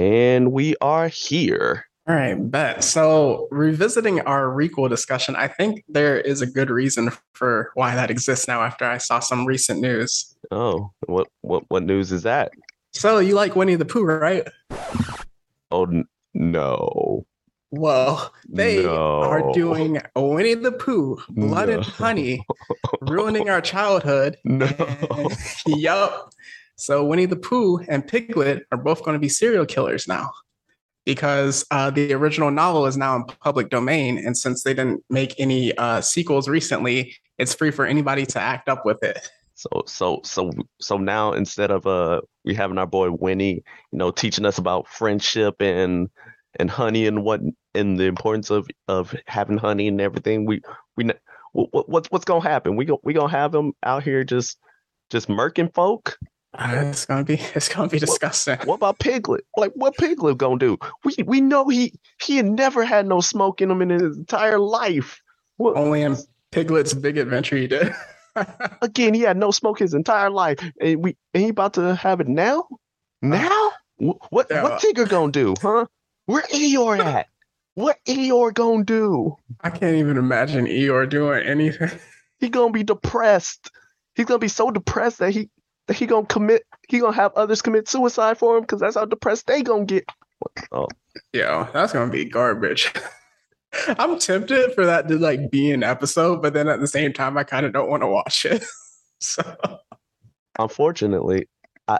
And we are here. All right, bet. So, revisiting our requel discussion, I think there is a good reason for why that exists now after I saw some recent news. Oh, what what what news is that? So, you like Winnie the Pooh, right? Oh n- no. Well, they No. are doing Winnie the Pooh, Blood and Honey, ruining our childhood. No. And- yup. So Winnie the Pooh and Piglet are both going to be serial killers now because uh, the original novel is now in public domain. And since they didn't make any uh, sequels recently, it's free for anybody to act up with it. So so so so now instead of uh we having our boy Winnie, you know, teaching us about friendship and and honey and what and the importance of of having honey and everything, we we what, what what's what's gonna happen? We go we gonna have him out here just just murking folk? Uh, it's gonna be it's gonna be disgusting. What about Piglet? Like what Piglet gonna do? We we know he he had never had no smoke in him in his entire life. What, Only in Piglet's Big Adventure he did. again, he had no smoke his entire life, and we and he about to have it now. Now, Wh- what Yeah. what Tigger gonna do, huh? Where Eeyore at? What Eeyore gonna do? I can't even imagine Eeyore doing anything. He gonna be depressed. He's gonna be so depressed that he that he gonna commit. He gonna have others commit suicide for him because that's how depressed they gonna get. Oh, Yo, that's gonna be garbage. I'm tempted for that to like be an episode, but then at the same time, I kind of don't want to watch it. so unfortunately, I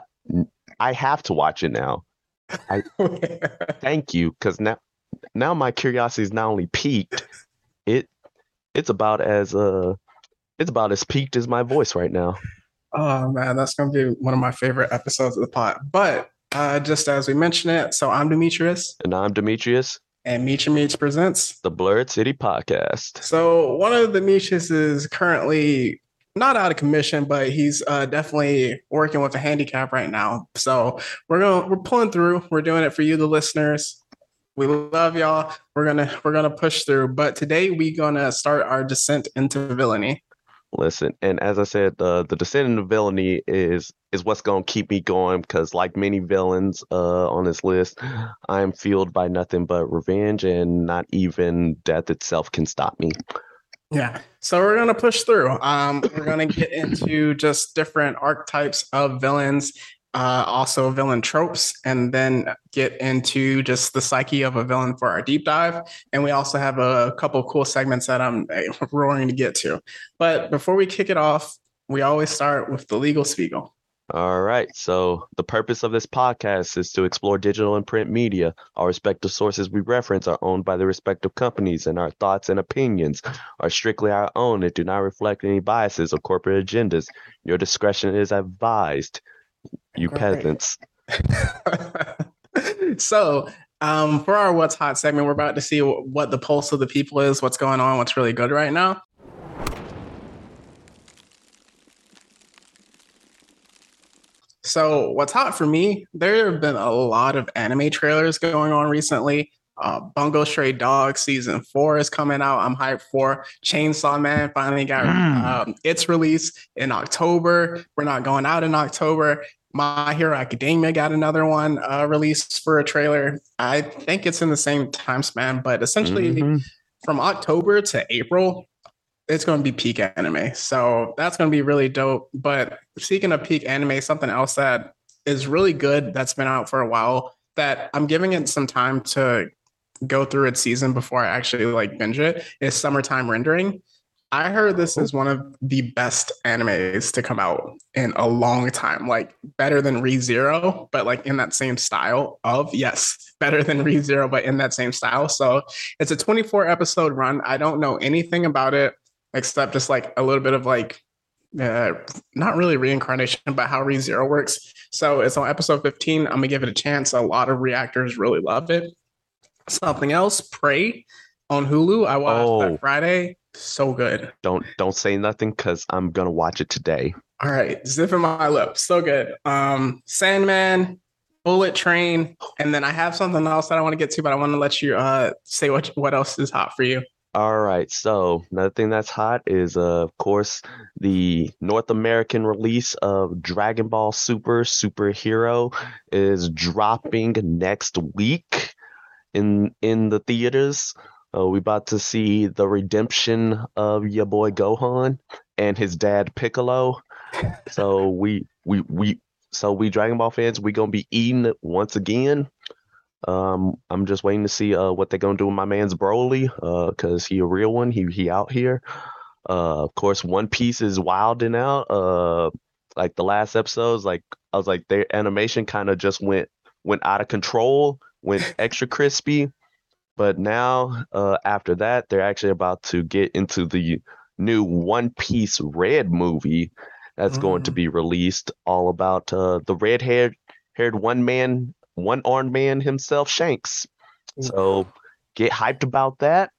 I have to watch it now. I Thank you, because now now my curiosity is not only peaked, it it's about as uh it's about as peaked as my voice right now. Oh man, that's gonna be one of my favorite episodes of the pod. But uh, just as we mentioned it, so I'm Demetrius, And I'm Demetrius, and Meech and Meech presents. the Blurred City Podcast. So one of the Meeches is currently not out of commission, but he's uh, definitely working with a handicap right now. So we're going to we're pulling through. We're doing it for you, the listeners. We love y'all. We're gonna we're gonna push through. But today we're gonna start our descent into villainy. Listen, and as I said, the the descent into villainy is is what's gonna keep me going because like many villains uh on this list, I am fueled by nothing but revenge and not even death itself can stop me. Yeah. So we're gonna push through. Um, we're gonna get into just different archetypes of villains, uh, also villain tropes, and then get into just the psyche of a villain for our deep dive. And we also have a couple cool segments that I'm uh, roaring to get to. But before we kick it off, we always start with the legal spiegel. All right. So the purpose of this podcast is to explore digital and print media. Our respective sources we reference are owned by the respective companies, and our thoughts and opinions are strictly our own and do not reflect any biases or corporate agendas. Your discretion is advised. You Great. peasants. so um, for our what's hot segment we're about to see what the pulse of the people is what's going on what's really good right now so what's hot for me there have been a lot of anime trailers going on recently uh, Bungo Stray Dog season four is coming out. I'm hyped for. Chainsaw Man finally got Mm. um, its release in October. We're not going out in October. My Hero Academia got another one uh, released for a trailer. I think it's in the same time span, but essentially Mhm. from October to April, it's going to be peak anime. So that's going to be really dope. But speaking of peak anime, something else that is really good that's been out for a while that I'm giving it some time to go through its season before I actually like binge it is Summertime Rendering. I heard this is one of the best animes to come out in a long time, like better than ReZero, but like in that same style of yes, better than ReZero, but in that same style. So it's a 24 episode run. I don't know anything about it except just like a little bit of like uh, not really reincarnation, but how ReZero works. So it's on episode 15. I'm gonna give it a chance. A lot of reactors really love it. Something else, Prey on Hulu. I watched Oh. that Friday. So good. Don't don't say nothing because I'm gonna watch it today. All right, zipping my lip. So good. Um, Sandman, Bullet Train, and then I have something else that I want to get to, but I want to let you uh say what what else is hot for you. All right, so another thing that's hot is, uh, of course, the North American release of Dragon Ball Super Superhero is dropping next week in in the theaters. Uh, we about to see the redemption of your boy Gohan and his dad Piccolo. So we we we so we Dragon Ball fans, we gonna be eating it once again. Um, I'm just waiting to see uh what they're gonna do with my man's Broly, uh, cause he a real one. He he out here. Uh, of course, One Piece is wilding out. Uh, like the last episodes, like I was like their animation kind of just went went out of control, went extra crispy. But now, uh, after that, they're actually about to get into the new One Piece Red movie that's going to Mm. be released, all about uh the red haired haired one man, one armed man himself, Shanks. So get hyped about that.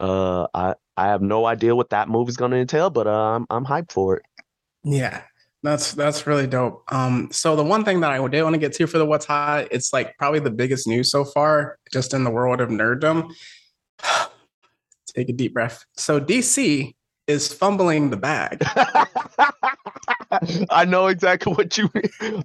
Uh, I I have no idea what that movie's gonna entail, but uh, I'm I'm hyped for it. Yeah, that's that's really dope. Um, so the one thing that I did want to get to for the what's hot, it's like probably the biggest news so far, just in the world of nerddom. Take a deep breath. So DC is fumbling the bag. I know exactly what you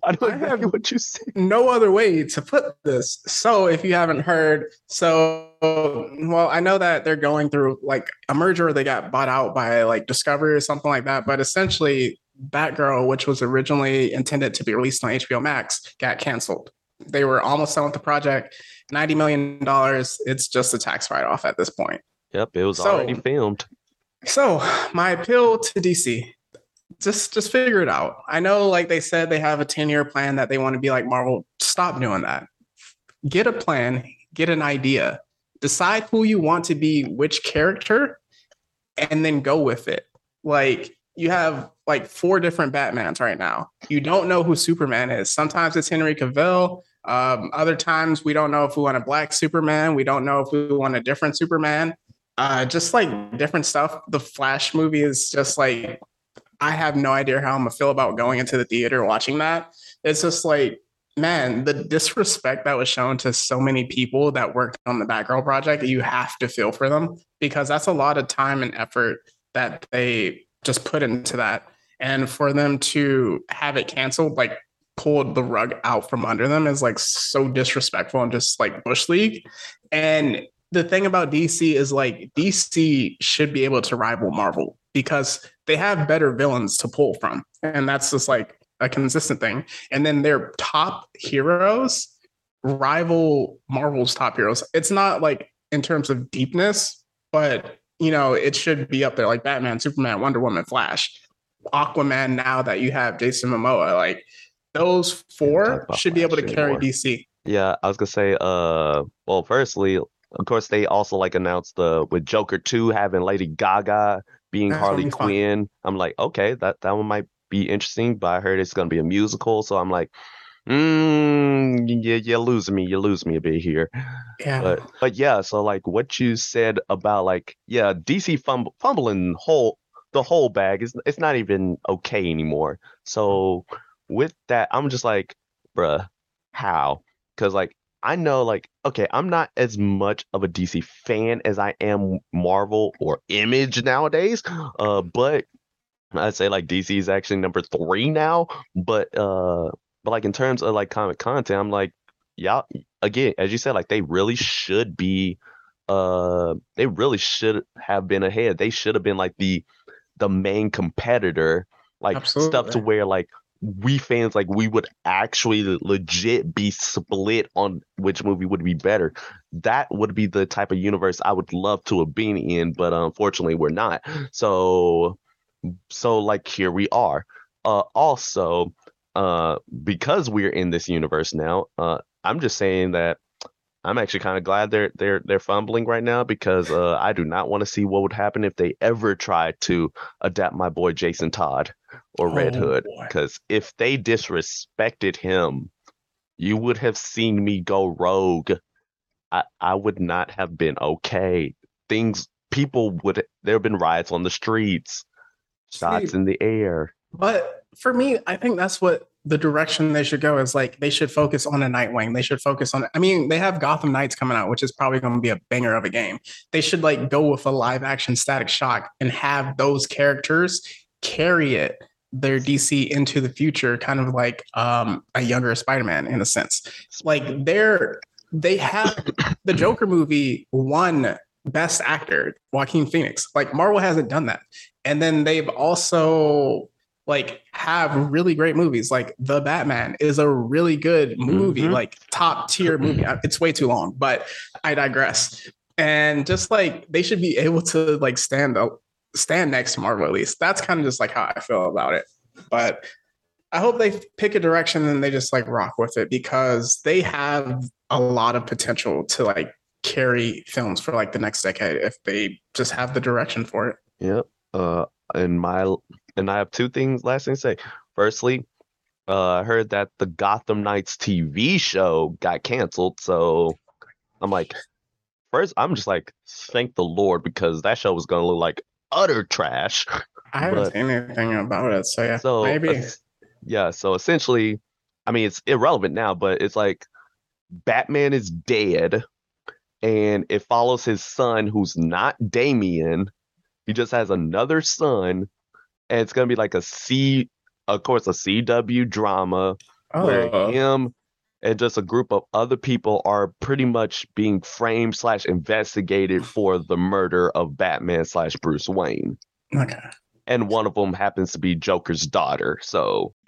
I know I have- what you said. no other way to put this. So, if you haven't heard, so well, I know that they're going through like a merger. They got bought out by like Discovery or something like that. But essentially, Batgirl, which was originally intended to be released on HBO Max, got canceled. They were almost done with the project. Ninety million dollars. It's just a tax write-off at this point. Yep, it was So- already filmed. So my appeal to DC, just just figure it out. I know, like they said, they have a ten year plan that they want to be like Marvel. Stop doing that. Get a plan. Get an idea. Decide who you want to be, which character, and then go with it. Like you have like four different Batmans right now. You don't know who Superman is. Sometimes it's Henry Cavill. Um, other times we don't know if we want a black Superman. We don't know if we want a different Superman uh just like different stuff the flash movie is just like i have no idea how i'm gonna feel about going into the theater watching that it's just like man the disrespect that was shown to so many people that worked on the batgirl project you have to feel for them because that's a lot of time and effort that they just put into that and for them to have it canceled like pulled the rug out from under them is like so disrespectful and just like bush league and the thing about DC is like DC should be able to rival Marvel because they have better villains to pull from. And that's just like a consistent thing. And then their top heroes rival Marvel's top heroes. It's not like in terms of deepness, but you know, it should be up there like Batman, Superman, Wonder Woman, Flash, Aquaman now that you have Jason Momoa. Like those four should be able to carry anymore. DC. Yeah, I was gonna say, uh, well, firstly, of course, they also like announced the with Joker 2 having Lady Gaga being That's Harley be fun. Quinn. I'm like, okay, that that one might be interesting, but I heard it's gonna be a musical, so I'm like, mm, yeah, you lose me, you lose me a bit here. Yeah. But but yeah, so like what you said about like yeah, DC fumble, fumbling whole the whole bag is it's not even okay anymore. So with that, I'm just like, bruh, how? Because like I know like okay, I'm not as much of a DC fan as I am Marvel or Image nowadays. Uh, but I'd say like DC is actually number three now. But uh, but like in terms of like comic content, I'm like, y'all again, as you said, like they really should be uh they really should have been ahead. They should have been like the the main competitor, like stuff to where like we fans like we would actually legit be split on which movie would be better. That would be the type of universe I would love to have been in, but unfortunately we're not. So so like here we are. Uh also uh because we're in this universe now, uh I'm just saying that I'm actually kind of glad they're they're they're fumbling right now because uh I do not want to see what would happen if they ever tried to adapt my boy Jason Todd or Red Oh, Hood because if they disrespected him, you would have seen me go rogue. I I would not have been okay. Things people would there have been riots on the streets, shots See, in the air. But for me, I think that's what the direction they should go is like they should focus on a Nightwing. They should focus on. I mean, they have Gotham Knights coming out, which is probably going to be a banger of a game. They should like go with a live action Static Shock and have those characters carry it their DC into the future, kind of like um, a younger Spider-Man in a sense. Like they're they have the Joker movie won Best Actor, Joaquin Phoenix. Like Marvel hasn't done that, and then they've also like have really great movies. Like The Batman is a really good movie, mm-hmm. like top tier movie. It's way too long, but I digress. And just like they should be able to like stand up, stand next to Marvel at least. That's kind of just like how I feel about it. But I hope they pick a direction and they just like rock with it because they have a lot of potential to like carry films for like the next decade if they just have the direction for it. Yep. Uh, in my and I have two things last thing to say. Firstly, uh, I heard that the Gotham Knights TV show got canceled, so I'm like, first I'm just like, thank the Lord because that show was gonna look like utter trash. I haven't but, seen anything about it, so yeah, so maybe. Uh, yeah, so essentially, I mean, it's irrelevant now, but it's like Batman is dead, and it follows his son, who's not Damian. He just has another son, and it's gonna be like a C, of course, a CW drama oh. where him and just a group of other people are pretty much being framed slash investigated for the murder of Batman slash Bruce Wayne. Okay. And one of them happens to be Joker's daughter. So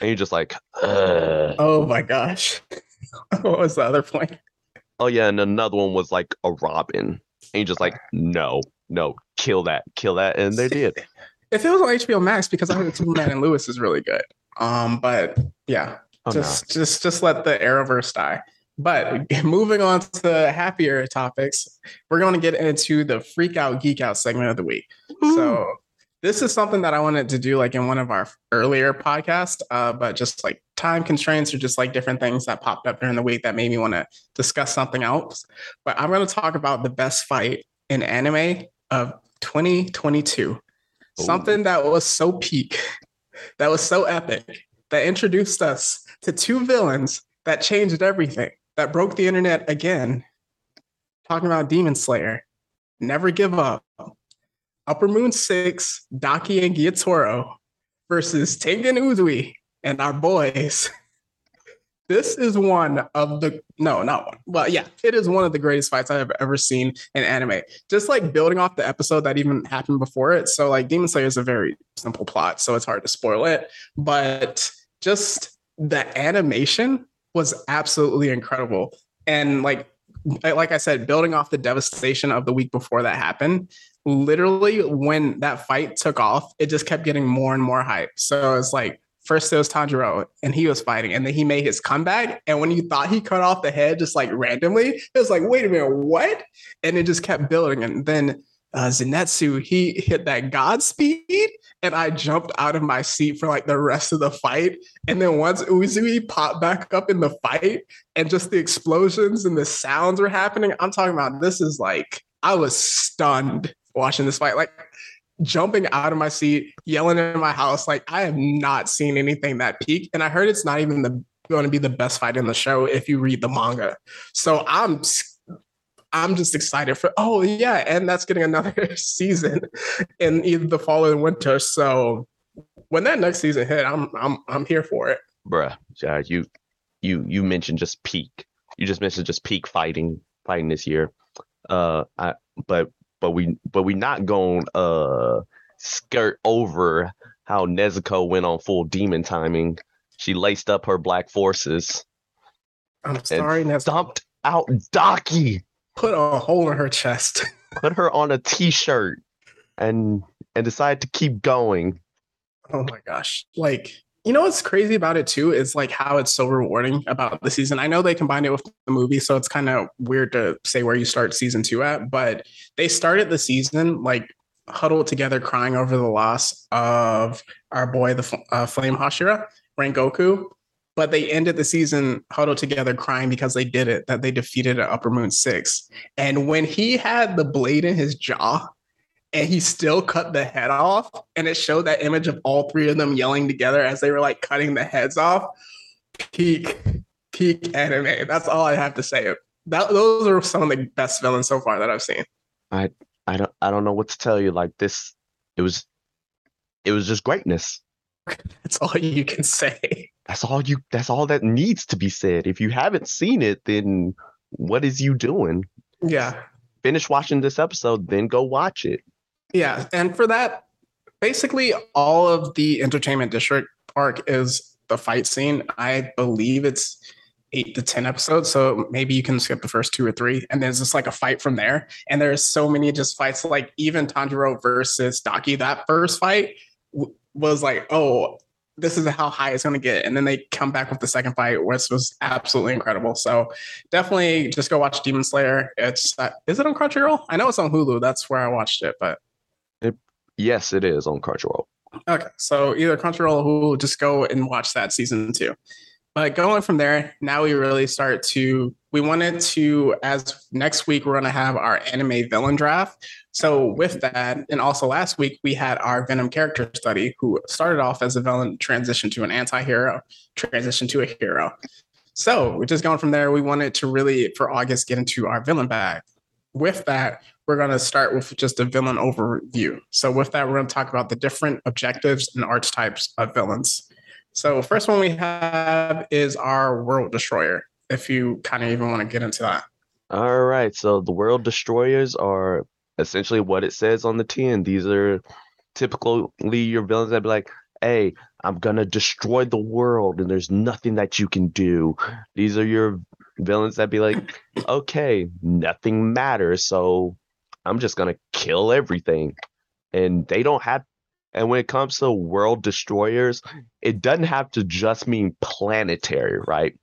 And you're just like, Ugh. oh my gosh. what was the other point? Oh yeah, and another one was like a Robin. And you're just like, no, no, kill that, kill that, and they did. If it was on HBO Max, because I heard Superman and Lois is really good. Um, but yeah, oh, just no. just just let the Arrowverse die. But moving on to happier topics, we're going to get into the freak out geek out segment of the week. Ooh. So this is something that I wanted to do like in one of our earlier podcasts, uh, but just like time constraints or just like different things that popped up during the week that made me want to discuss something else. But I'm going to talk about the best fight in anime of 2022. Ooh. Something that was so peak, that was so epic, that introduced us to two villains that changed everything, that broke the internet again. Talking about Demon Slayer. Never give up Upper Moon 6, Daki and Gyutaro versus Tengen Uzui and our boys. This is one of the no, not one. Well, yeah, it is one of the greatest fights I have ever seen in anime. Just like building off the episode that even happened before it. So like Demon Slayer is a very simple plot, so it's hard to spoil it. But just the animation was absolutely incredible. And like like I said, building off the devastation of the week before that happened, literally when that fight took off, it just kept getting more and more hype. So it's like first it was Tanjiro and he was fighting, and then he made his comeback. And when you thought he cut off the head just like randomly, it was like, wait a minute, what? And it just kept building. And then uh, Zenitsu, he hit that God speed, and I jumped out of my seat for like the rest of the fight. And then once Uzui popped back up in the fight, and just the explosions and the sounds were happening, I'm talking about this is like I was stunned watching this fight, like jumping out of my seat, yelling in my house. Like I have not seen anything that peak. And I heard it's not even the going to be the best fight in the show if you read the manga. So I'm I'm just excited for oh yeah, and that's getting another season in either the fall or the winter. So when that next season hit, I'm I'm I'm here for it. Bruh, you you you mentioned just peak. You just mentioned just peak fighting fighting this year. Uh I but but we but we not going uh skirt over how Nezuko went on full demon timing. She laced up her black forces. I'm sorry, Nezuko. Dumped out Daki. Put a hole in her chest. put her on a t-shirt and and decided to keep going. Oh my gosh. Like you know what's crazy about it too is like how it's so rewarding about the season. I know they combined it with the movie, so it's kind of weird to say where you start season two at, but they started the season like huddled together, crying over the loss of our boy, the uh, Flame Hashira, Rengoku. But they ended the season huddled together, crying because they did it, that they defeated an Upper Moon Six. And when he had the blade in his jaw, and he still cut the head off. And it showed that image of all three of them yelling together as they were like cutting the heads off. Peak, peak anime. That's all I have to say. That those are some of the best villains so far that I've seen. I I don't I don't know what to tell you. Like this, it was it was just greatness. That's all you can say. That's all you. That's all that needs to be said. If you haven't seen it, then what is you doing? Yeah. Finish watching this episode, then go watch it. Yeah, and for that, basically all of the entertainment district arc is the fight scene. I believe it's eight to ten episodes, so maybe you can skip the first two or three, and there's just like a fight from there. And there's so many just fights, like even Tanjiro versus Daki. That first fight w- was like, oh, this is how high it's going to get. And then they come back with the second fight, which was absolutely incredible. So definitely just go watch Demon Slayer. It's uh, is it on Crunchyroll? I know it's on Hulu. That's where I watched it, but Yes, it is on Crunchyroll. okay. So either Crunchyroll or Hulu, just go and watch that season two. But going from there, now we really start to. We wanted to, as next week we're going to have our anime villain draft. So with that, and also last week we had our Venom character study, who started off as a villain, transitioned to an anti-hero, transitioned to a hero. So we're just going from there. We wanted to really, for August, get into our villain bag. With that, we're going to start with just a villain overview. So with that, we're going to talk about the different objectives and archetypes of villains. So first one we have is our world destroyer. If you kind of even want to get into that. All right. So the world destroyers are essentially what it says on the tin. These are typically your villains that be like, hey, I'm gonna destroy the world and there's nothing that you can do. These are your villains that be like, okay, nothing matters, so I'm just gonna kill everything. And they don't have and when it comes to world destroyers, it doesn't have to just mean planetary, right?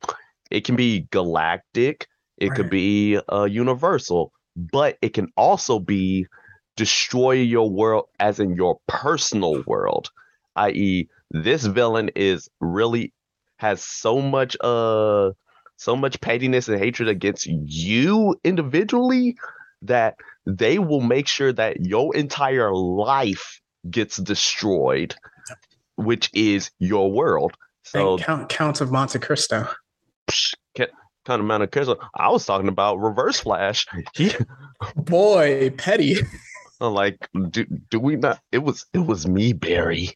It can be galactic, it could be uh, universal, but it can also be destroy your world as in your personal world, i.e., this villain is really has so much uh so much pettiness and hatred against you individually that they will make sure that your entire life gets destroyed, which is your world. So Count Count of Monte Cristo. kind of amount of charisma. I was talking about Reverse Flash. He Boy, petty. Like, do, do we not? It was it was me, Barry.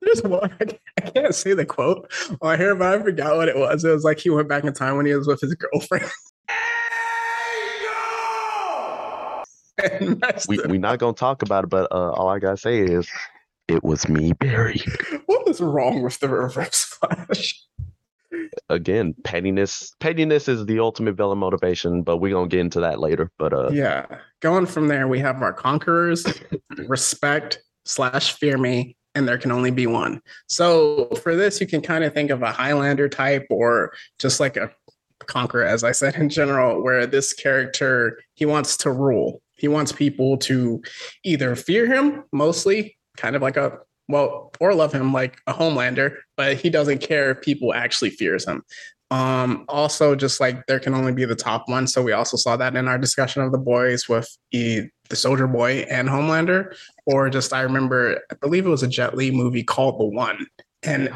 There's one. I can't, say the quote I hear but I forgot what it was. It was like he went back in time when he was with his girlfriend. And messed We we not gonna talk about it, but uh, all I gotta say is, it was me, Barry. what is wrong with the reverse flash? Again, pettiness. Pettiness is the ultimate villain motivation, but we're gonna get into that later. But uh, Yeah. Going from there, we have our conquerors, respect slash fear me, and there can only be one. So for this, you can kind of think of a Highlander type or just like a conqueror, as I said in general, where this character he wants to rule. He wants people to either fear him mostly, kind of like a well, or love him like a Homelander, but he doesn't care if people actually fears him. Um, also, just like there can only be the top one. So we also saw that in our discussion of the boys with e, the Soldier Boy and Homelander. Or just I remember, I believe it was a Jet Li movie called The One, and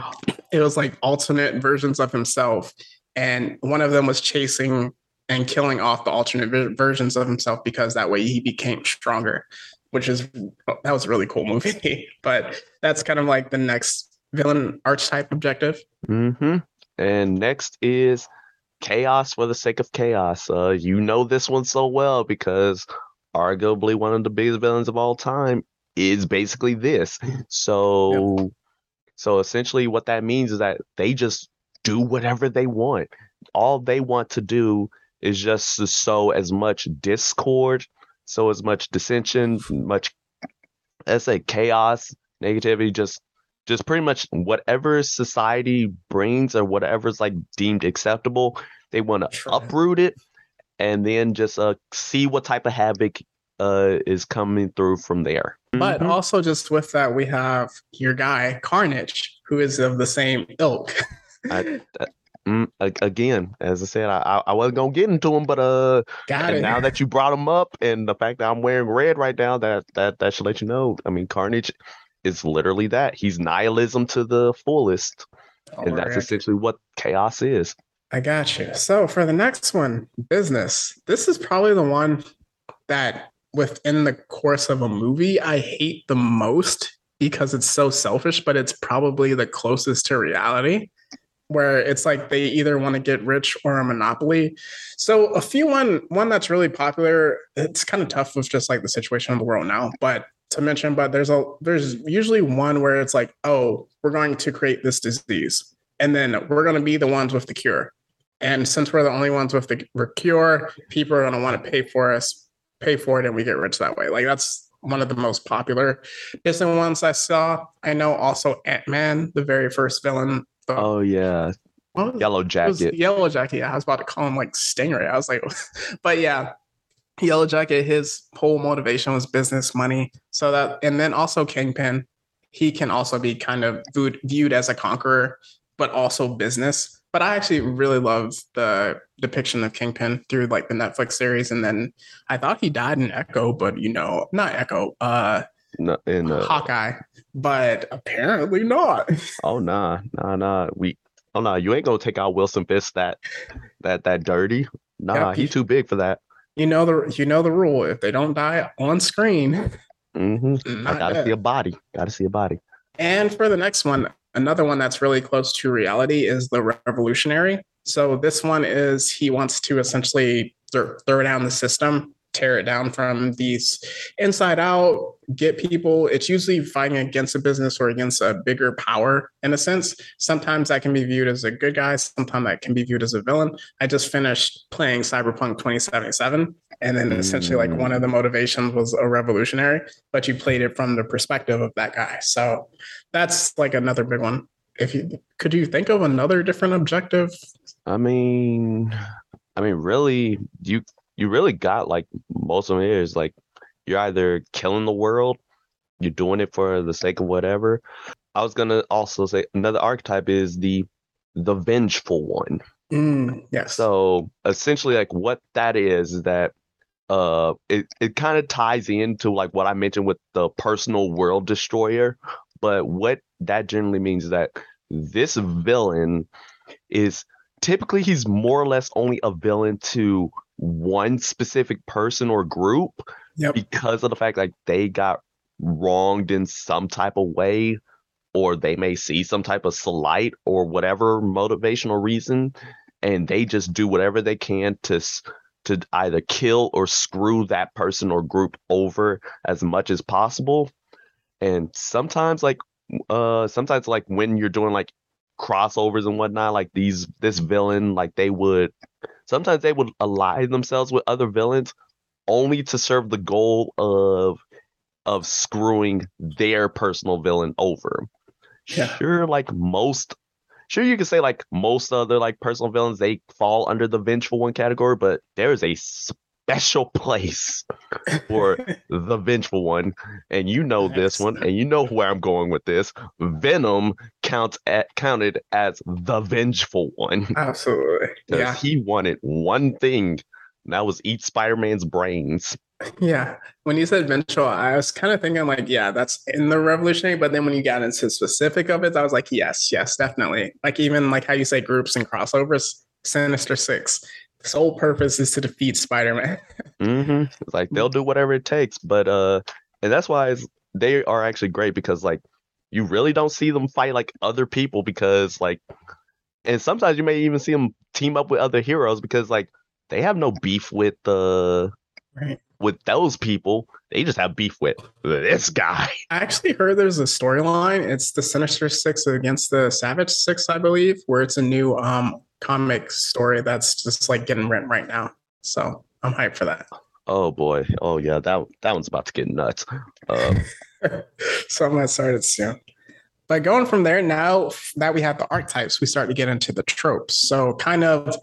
it was like alternate versions of himself, and one of them was chasing and killing off the alternate ver- versions of himself because that way he became stronger. Which is that was a really cool movie, but that's kind of like the next villain archetype objective. hmm And next is chaos for the sake of chaos. Uh, you know this one so well because arguably one of the biggest villains of all time is basically this. So, so essentially, what that means is that they just do whatever they want. All they want to do is just to sow as much discord, sow as much dissension, much let's say chaos, negativity, just just pretty much whatever society brings or whatever's like deemed acceptable, they want to uproot it and then just uh see what type of havoc uh is coming through from there. But Mhm. also, just with that, we have your guy Carnage, who is of the same ilk. I- Mm, again, as I said, I I wasn't gonna get into him, but uh, Got it. now that you brought him up, and the fact that I'm wearing red right now, that that that should let you know. I mean, Carnage is literally that. He's nihilism to the fullest, and that's essentially what chaos is. I got you. So for the next one, business. This is probably the one that within the course of a movie I hate the most because it's so selfish, but it's probably the closest to reality where it's like they either want to get rich or a monopoly. So a few one one that's really popular, it's kind of tough with just like the situation of the world now, but to mention, but there's a there's usually one where it's like, oh, we're going to create this disease. And then we're going to be the ones with the cure. And since we're the only ones with the cure, people are going to want to pay for us, pay for it, and we get rich that way. Like that's one of the most popular Disney ones I saw. I know also Ant Man, the very first villain. Oh yeah, was- Yellow Jacket. Yellow Jacket. Yeah, I was about to call him like Stingray. I was like, but yeah, Yellow Jacket. His whole motivation was business, money. So that, and then also Kingpin. He can also be kind of viewed, viewed as a conqueror, but also business. But I actually really love the depiction of Kingpin through like the Netflix series. And then I thought he died in Echo, but you know, not Echo, uh, No, and uh, Hawkeye, but apparently not. oh nah, nah, nah. We oh nah, you ain't gonna take out Wilson Fisk that that that dirty. Nah, Yeah, he's too big for that. You know the you know the rule. If they don't die on screen, hmm I gotta dead. see a body. Gotta see a body. And for the next one, another one that's really close to reality is the revolutionary. So this one is he wants to essentially throw, throw down the system, tear it down from these inside out, get people. It's usually fighting against a business or against a bigger power in a sense. Sometimes that can be viewed as a good guy, sometimes that can be viewed as a villain. I just finished playing Cyberpunk 2077. And then essentially, like one of the motivations was a revolutionary, but you played it from the perspective of that guy. So that's like another big one. If you could you think of another different objective? I mean, I mean, really, you you really got like most of it is like you're either killing the world, you're doing it for the sake of whatever. I was gonna also say another archetype is the the vengeful one. Mm, yes. So essentially, like what that is, is that uh, it it kind of ties into like what I mentioned with the personal world destroyer. But what that generally means is that this villain is typically he's more or less only a villain to one specific person or group Yep. because of the fact like they got wronged in some type of way or they may see some type of slight or whatever motivational reason and they just do whatever they can to to either kill or screw that person or group over as much as possible and sometimes like uh sometimes like when you're doing like crossovers and whatnot like these this villain like they would sometimes they would ally themselves with other villains only to serve the goal of of screwing their personal villain over Yeah. sure like most sure you can say like most other like personal villains they fall under the vengeful one category but there is a special place for the vengeful one and you know this one and you know where i'm going with this venom counts at counted as the vengeful one Absolutely. Yeah. he wanted one thing and that was eat spider-man's brains Yeah. When you said vengeful, I was kind of thinking like, yeah, that's in the revolutionary. But then when you got into specific of it, I was like, yes, yes, definitely. Like even like how you say groups and crossovers, Sinister Six. The sole purpose is to defeat Spider-Man. mm-hmm. Like they'll do whatever it takes, but uh, and that's why they are actually great because like you really don't see them fight like other people because like, and sometimes you may even see them team up with other heroes because like they have no beef with uh Right. with those people. They just have beef with this guy. I actually heard there's a storyline. It's the Sinister Six against the Savage Six, I believe, where it's a new um comic story that's just like getting written right now. So I'm hyped for that. Oh boy. Oh yeah. That that one's about to get nuts. Um, so I'm gonna start it soon. But going from there, now that we have the archetypes, we start to get into the tropes. So kind of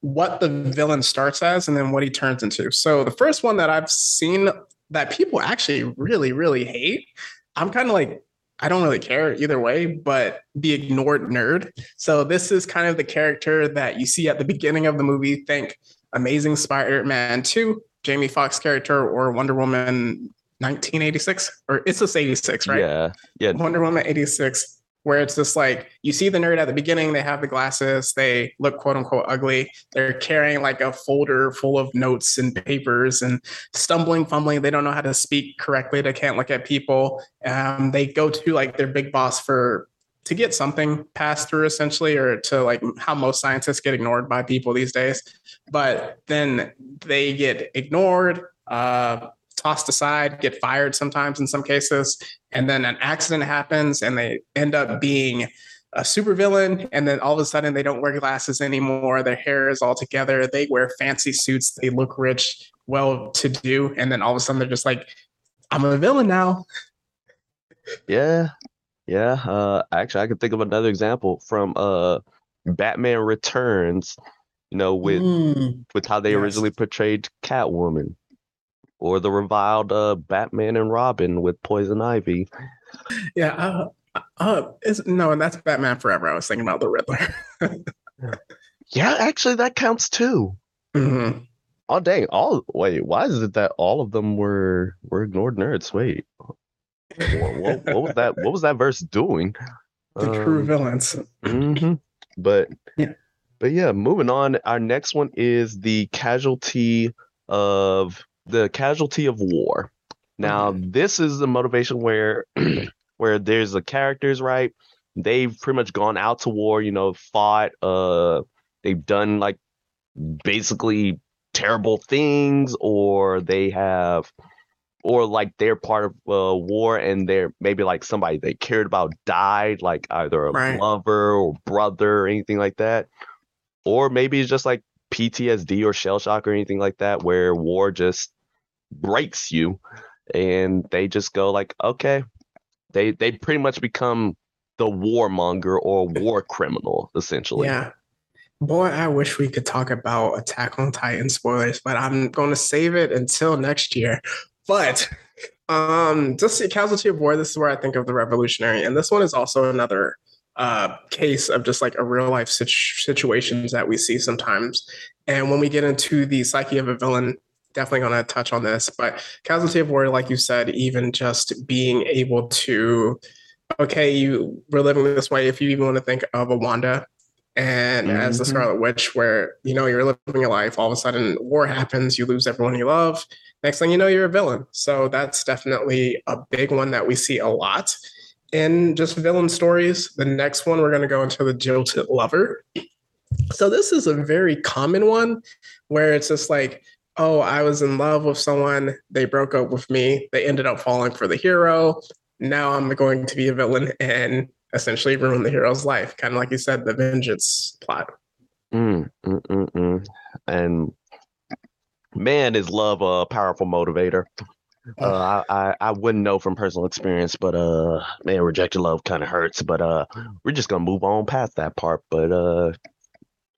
what the villain starts as and then what he turns into. So the first one that I've seen that people actually really, really hate, I'm kind of like I don't really care either way, but the ignored nerd. So this is kind of the character that you see at the beginning of the movie. Think Amazing Spider-Man 2, Jamie Foxx character, or Wonder Woman 1986, or it's just 86, right? Yeah, yeah. Wonder Woman 86 where it's just like you see the nerd at the beginning, they have the glasses, they look quote unquote ugly. They're carrying like a folder full of notes and papers and stumbling, fumbling. They don't know how to speak correctly. They can't look at people. Um, they go to like their big boss for to get something passed through essentially or to like how most scientists get ignored by people these days but then they get ignored uh, tossed aside, get fired sometimes in some cases, and then an accident happens and they end up being a supervillain and then all of a sudden they don't wear glasses anymore their hair is all together they wear fancy suits they look rich well to do and then all of a sudden they're just like i'm a villain now. Yeah yeah uh actually i can think of another example from uh batman returns you know with mm, with how they yes. originally portrayed catwoman or the reviled uh, Batman and Robin with Poison Ivy. Yeah, uh, uh, no, and that's Batman Forever. I was thinking about the Riddler. yeah, actually, that counts too. Mm-hmm. Oh dang! All wait, why is it that all of them were were ignored nerds? Wait, what, what, what was that? What was that verse doing? The um, true villains. Mm-hmm. But yeah, but yeah, moving on. Our next one is the casualty of the casualty of war. Now, mm-hmm. this is the motivation where where there's the characters, right? They've pretty much gone out to war, you know, fought, uh they've done like basically terrible things or they have or like they're part of a war and they're maybe like somebody they cared about died, like either a right. lover or brother or anything like that. Or maybe it's just like PTSD or shell shock or anything like that, where war just breaks you, and they just go like, okay, they they pretty much become the warmonger or war criminal essentially. Yeah. Boy, I wish we could talk about Attack on Titan spoilers, but I'm going to save it until next year. But um, just the casualty of war. This is where I think of the revolutionary, and this one is also another uh, case of just like a real life situ- situations that we see sometimes. And when we get into the psyche of a villain, definitely going to touch on this. But casualty of war, like you said, even just being able to, okay, you were living this way. If you even want to think of a Wanda and mm-hmm. as the mm-hmm. Scarlet Witch, where you know you're living your life, all of a sudden war happens, you lose everyone you love. Next thing you know, you're a villain. So that's definitely a big one that we see a lot in just villain stories. The next one, we're going to go into the jilted lover. So this is a very common one where it's just like, oh, I was in love with someone, they broke up with me, they ended up falling for the hero. Now I'm going to be a villain and essentially ruin the hero's life. Kind of like you said, the vengeance plot. Mm, mm, mm, mm. And man, is love a powerful motivator. Uh, I, I, I wouldn't know from personal experience, but uh, man, rejected love kind of hurts. But uh, we're just gonna move on past that part. But uh,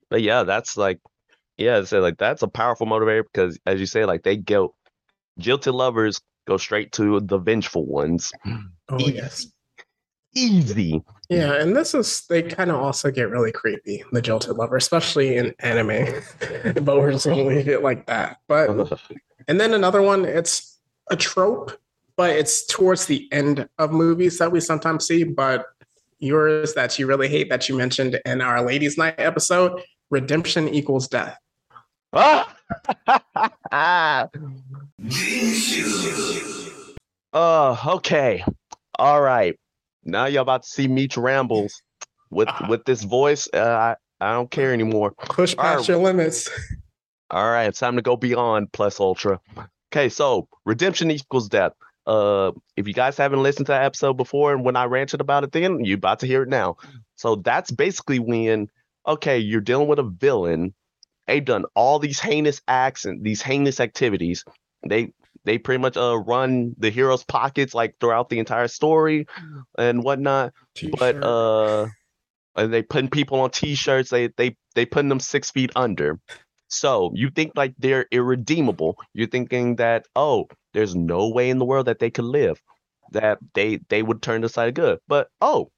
but yeah, that's like, yeah, so like that's a powerful motivator because, as you say, like they go, jilted lovers go straight to the vengeful ones. Oh Easy. yes, easy. Yeah, and this is they kind of also get really creepy, the jilted lover, especially in anime. but we're just gonna leave it like that. But and then another one, it's a trope, but it's towards the end of movies that we sometimes see. But yours that you really hate that you mentioned in our ladies' night episode, redemption equals death. Uh, okay. All right. Now you're about to see Meech rambles with with this voice. Uh, I I don't care anymore. Push past right. your limits. All right, it's time to go beyond plus ultra. Okay, so redemption equals death. Uh, if you guys haven't listened to that episode before, and when I ranted about it, then you're about to hear it now. So that's basically when, okay, you're dealing with a villain. They've done all these heinous acts and these heinous activities. They they pretty much uh run the hero's pockets like throughout the entire story and whatnot. T-shirt. But uh, and they putting people on t-shirts. They they they putting them six feet under. So you think like they're irredeemable. You're thinking that, oh, there's no way in the world that they could live. that they they would turn the side of good. But oh,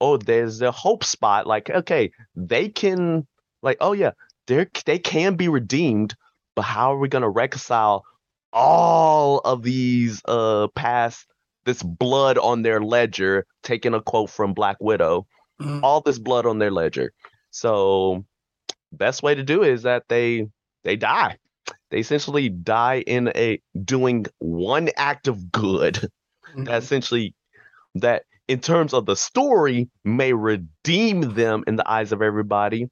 oh, there's a hope spot. Like, okay, they can like, oh yeah, they they can be redeemed, but how are we gonna reconcile all of these uh past this blood on their ledger, taking a quote from Black Widow, Mhm. all this blood on their ledger. So best way to do it is that they they die. They essentially die in a doing one act of good Mhm. that essentially that in terms of the story may redeem them in the eyes of everybody.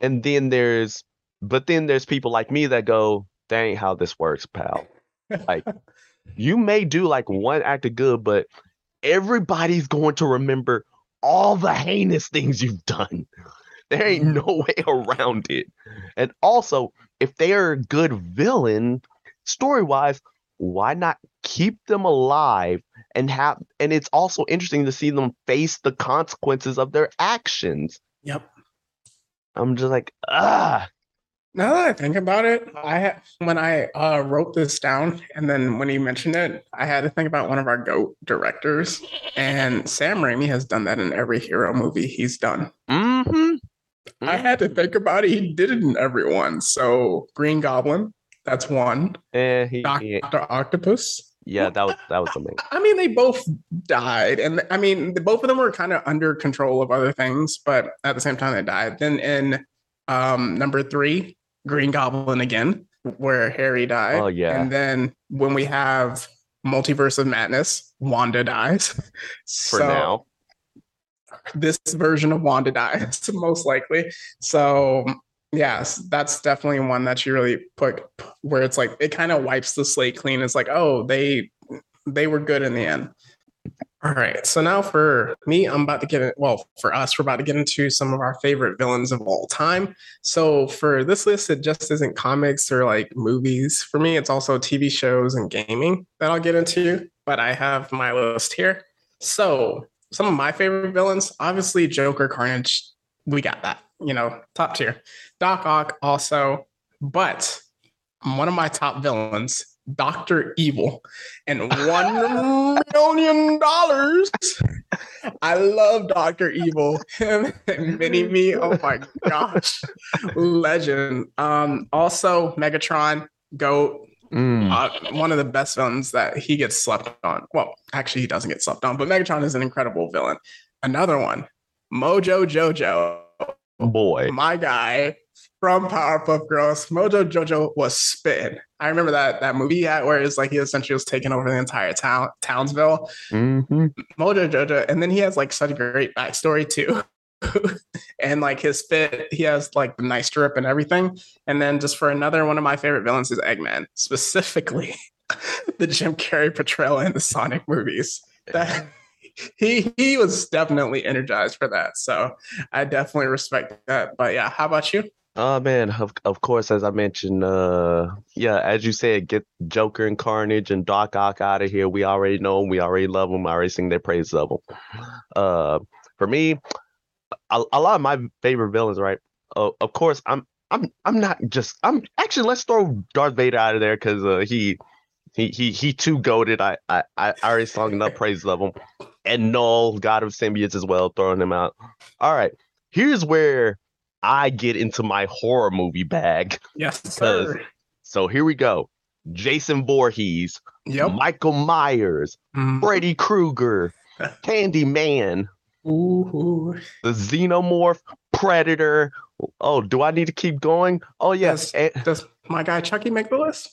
And then there's but then there's people like me that go, that ain't how this works, pal. Like you may do like one act of good, but everybody's going to remember all the heinous things you've done. There ain't no way around it. And also, if they are a good villain, story wise, why not keep them alive and have and it's also interesting to see them face the consequences of their actions. Yep. I'm just like, ah, Now that I think about it, I ha- when I uh, wrote this down, and then when you mentioned it, I had to think about one of our GOAT directors, and Sam Raimi has done that in every hero movie he's done. mm-hmm. I had to think about it. He did it in every one. So Green Goblin, that's one. Eh, he, Doc- he- Doctor Octopus. yeah, that was that was main. I mean, they both died, and I mean, both of them were kind of under control of other things, but at the same time, they died. Then in um, number three, Green Goblin again, where Harry died. Oh, yeah. And then when we have Multiverse of Madness, Wanda dies. For now. This version of Wanda dies, most likely. So yes, that's definitely one that you really put where it's like it kind of wipes the slate clean. It's like, oh, they they were good in the end. All right. So now for me, I'm about to get it. Well, for us, we're about to get into some of our favorite villains of all time. So for this list, it just isn't comics or like movies. For me, it's also TV shows and gaming that I'll get into. But I have my list here. So some of my favorite villains, obviously Joker, Carnage. We got that. You know, top tier. Doc Ock also, but one of my top villains, Doctor Evil, and one million dollars. I love Doctor Evil. Him and Mini Me. Oh my gosh, legend. Um, also Megatron, Goat. Mm. Uh, one of the best villains that he gets slept on. Well, actually, he doesn't get slept on, but Megatron is an incredible villain. Another one, Mojo Jojo, Boy. my guy from Powerpuff Girls. Mojo Jojo was spitting. I remember that that movie he had where it's like he essentially was taking over the entire town, Townsville. Mm-hmm. Mojo Jojo, and then he has like such a great backstory too. and like his fit, he has like the nice drip and everything. And then just for another one of my favorite villains is Eggman, specifically the Jim Carrey portrayal in the Sonic movies. That he he was definitely energized for that. So I definitely respect that. But yeah, how about you? Oh man, of of course, as I mentioned, uh, yeah, as you said, get Joker and Carnage and Doc Ock out of here. We already know them. We already love them. I already sing their praises of them. Uh, for me, a, a lot of my favorite villains, right? Uh, of course, I'm I'm I'm not just I'm actually let's throw Darth Vader out of there because uh, he he he he too goaded. I I I already sung enough praises of him, and Knull, God of Symbiotes as well, throwing him out. All right, here's where I get into my horror movie bag. Yes, sir. So here we go. Jason Voorhees, Yep. Michael Myers, Mm. Freddy Krueger, Candyman, Ooh. the Xenomorph, Predator. Oh, do I need to keep going? Oh yes, Yes. and Does my guy Chucky make the list?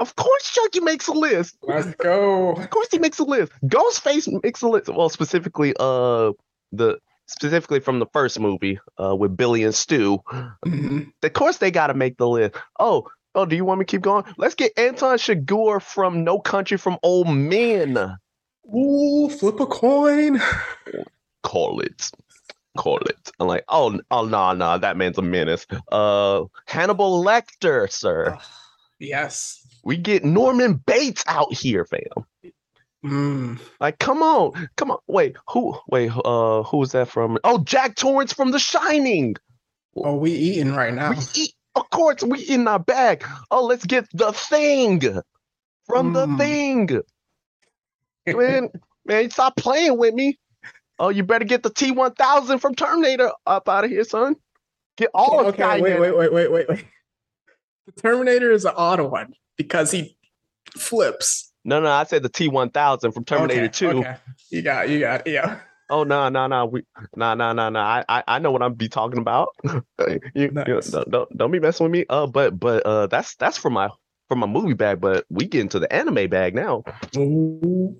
of course Chucky makes a list. Let's go. Of course he makes a list. Ghostface makes a list. Well, specifically, uh, the specifically from the first movie, uh, with Billy and Stu. Mhm. Of course they got to make the list. Oh, oh, do you want me to keep going? Let's get Anton Chigurh from No Country from Old Men. Ooh, flip a coin. Call it. Call it. I'm like, oh, oh, nah, nah, that man's a menace. Uh, Hannibal Lecter, sir. Yes. We get Norman Bates out here, fam. Mm. Like, come on, come on. Wait, who? Wait, uh, who's that from? Oh, Jack Torrance from The Shining. Oh, we eating right now. We eat, of course, we in our bag. Oh, let's get the thing from the Mm. thing. Man, Man, stop playing with me. Oh, you better get the T1000 from Terminator up out of here, son. Get all of okay, wait, wait, wait, wait, wait, wait. The Terminator is an odd one because he flips. No, no, I said the T1000 from Terminator okay, 2. Okay. You got, you got, yeah. Oh no, no, no, we, no, no, no, no. I, I, I know what I'm be talking about. you, Nice. you don't, don't, don't be messing with me. Uh, but, but, uh, that's that's for my for my movie bag. But we get into the anime bag now. Ooh.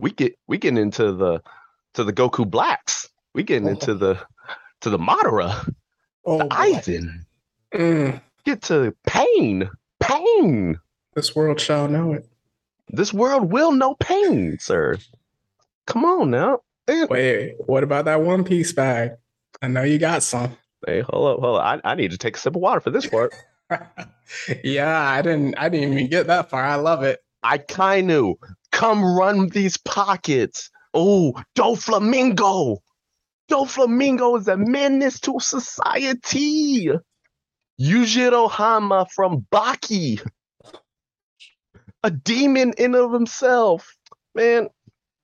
We get we get into the to the Goku Blacks. We getting Oh. into the to the Madara, Oh, the boy. Aizen. Mm, Get to pain, pain. this world shall know it. This world will know pain, sir. Come on now. Wait, what about that One Piece bag? I know you got some. Hey, hold up, hold up. I, I need to take a sip of water for this part. yeah, I didn't. I didn't even get that far. I love it. Akainu, come run these pockets. Oh, Do Flamingo! Do Doflamingo is a menace to society. Yujiro Hanma from Baki. A demon in of himself. Man,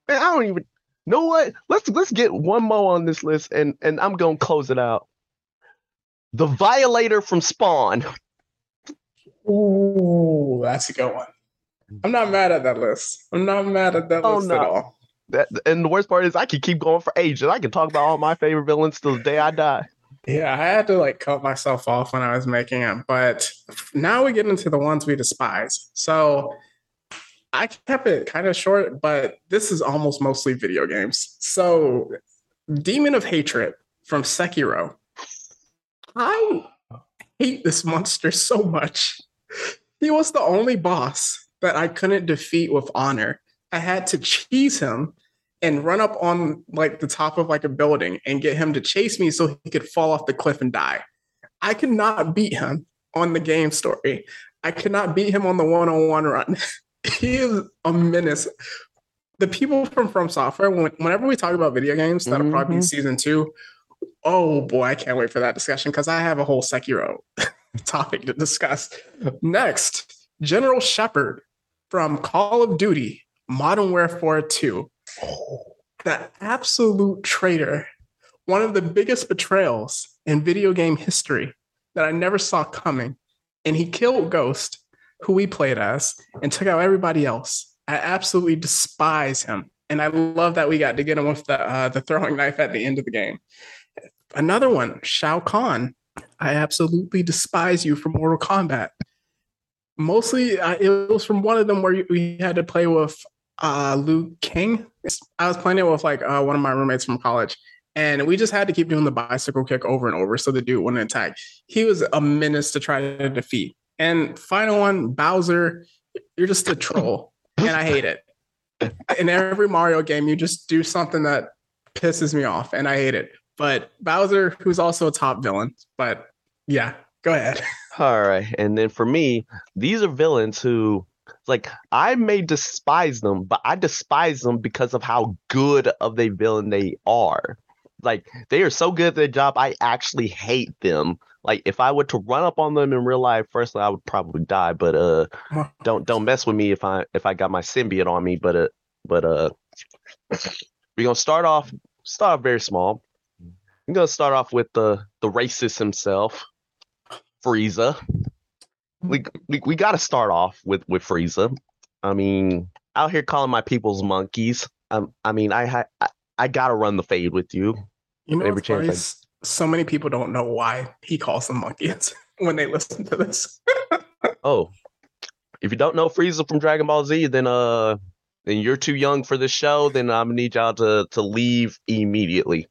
man, I don't even know what. Let's let's get one more on this list and and I'm gonna close it out. The Violator from Spawn. Ooh, that's a good one. I'm not mad at that list. I'm not mad at that Oh, list no. at all. That and the worst part is I can keep going for ages. I can talk about all my favorite villains till the day I die. Yeah, I had to like cut myself off when I was making them, but now we get into the ones we despise. So I kept it kind of short, but this is almost mostly video games. So Demon of Hatred from Sekiro. I hate this monster so much. He was the only boss that I couldn't defeat with honor. I had to cheese him and run up on like the top of like a building and get him to chase me so he could fall off the cliff and die. I cannot beat him on the game story. I cannot beat him on the one-on-one run. he is a menace. The people from From Software, when, whenever we talk about video games, that'll probably be Mhm. season two. Oh boy, I can't wait for that discussion because I have a whole Sekiro topic to discuss. Next, General Shepard from Call of Duty Modern Warfare 2 the absolute traitor, one of the biggest betrayals in video game history that I never saw coming. And he killed Ghost, who we played as, and took out everybody else. I absolutely despise him. And I love that we got to get him with the uh, the throwing knife at the end of the game. Another one, Shao Kahn. I absolutely despise you from Mortal Kombat. Mostly, uh, it was from one of them where you- we had to play with uh, Liu Kang. I was playing it with like uh, one of my roommates from college, and we just had to keep doing the bicycle kick over and over so the dude wouldn't attack. He was a menace to try to defeat. And final one, Bowser, you're just a troll, and I hate it. In every Mario game, you just do something that pisses me off, and I hate it. But Bowser, who's also a top villain, but yeah, go ahead. All right. And then for me, these are villains who like I may despise them, but I despise them because of how good of a villain they are. Like they are so good at their job, I actually hate them. Like if I were to run up on them in real life, firstly I would probably die, but uh don't don't mess with me if I if I got my symbiote on me, but uh but uh we're gonna start off start off very small. I'm gonna start off with the the racist himself, Frieza. We we, we got to start off with with Frieza. I mean, out here calling my people's monkeys. Um, I mean, I I, I gotta run the fade with you. You know, Every chance is so many people don't know why he calls them monkeys when they listen to this. Oh, if you don't know Frieza from Dragon Ball Z, then uh, then you're too young for this show. Then I'm gonna need y'all to to leave immediately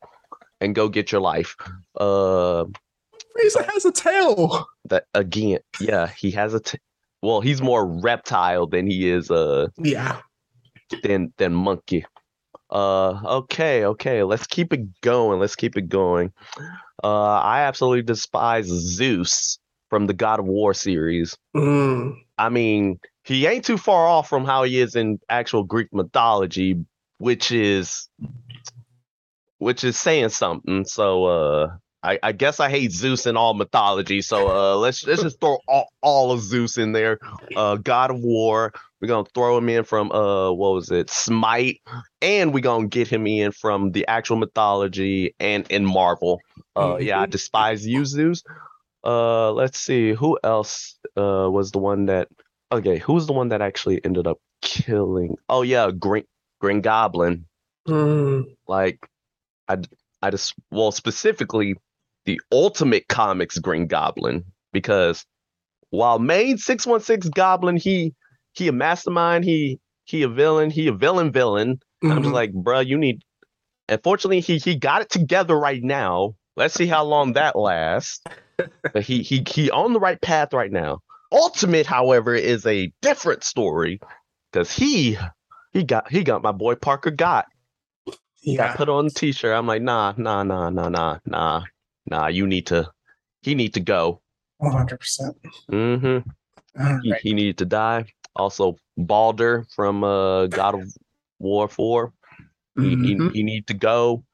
and go get your life. Uh, Frieza has a tail. that again, yeah, he has a. T- well, he's more reptile than he is uh Yeah. than than monkey. Uh, okay, okay, let's keep it going. Let's keep it going. Uh, I absolutely despise Zeus from the God of War series. Mm. I mean, he ain't too far off from how he is in actual Greek mythology, which is which is saying something. So uh I, I guess I hate Zeus in all mythology, so uh, let's let's just throw all, all of Zeus in there. Uh, God of War. We're gonna throw him in from uh, what was it, Smite, and we're gonna get him in from the actual mythology and in Marvel. Uh, yeah, I despise you, Zeus. Uh, let's see who else uh was the one that. Okay, who's the one that actually ended up killing? Oh yeah, Green Green Goblin. Mm, Like, I I just well specifically the Ultimate Comics Green Goblin because while main six one six Goblin he he a mastermind he he a villain he a villain villain. I'm just mhm. like, bruh, you need. Unfortunately, he he got it together right now. Let's see how long that lasts. but he he he on the right path right now. Ultimate, however, is a different story because he he got he got my boy Parker got he got yeah. put on the t-shirt. I'm like, nah, nah, nah, nah, nah, nah, nah. You need to. He need to go. 100%. Mm-hmm. All He, right. he needed to die. Also, Baldur from uh, God of War Four. He, Mhm. he he need to go.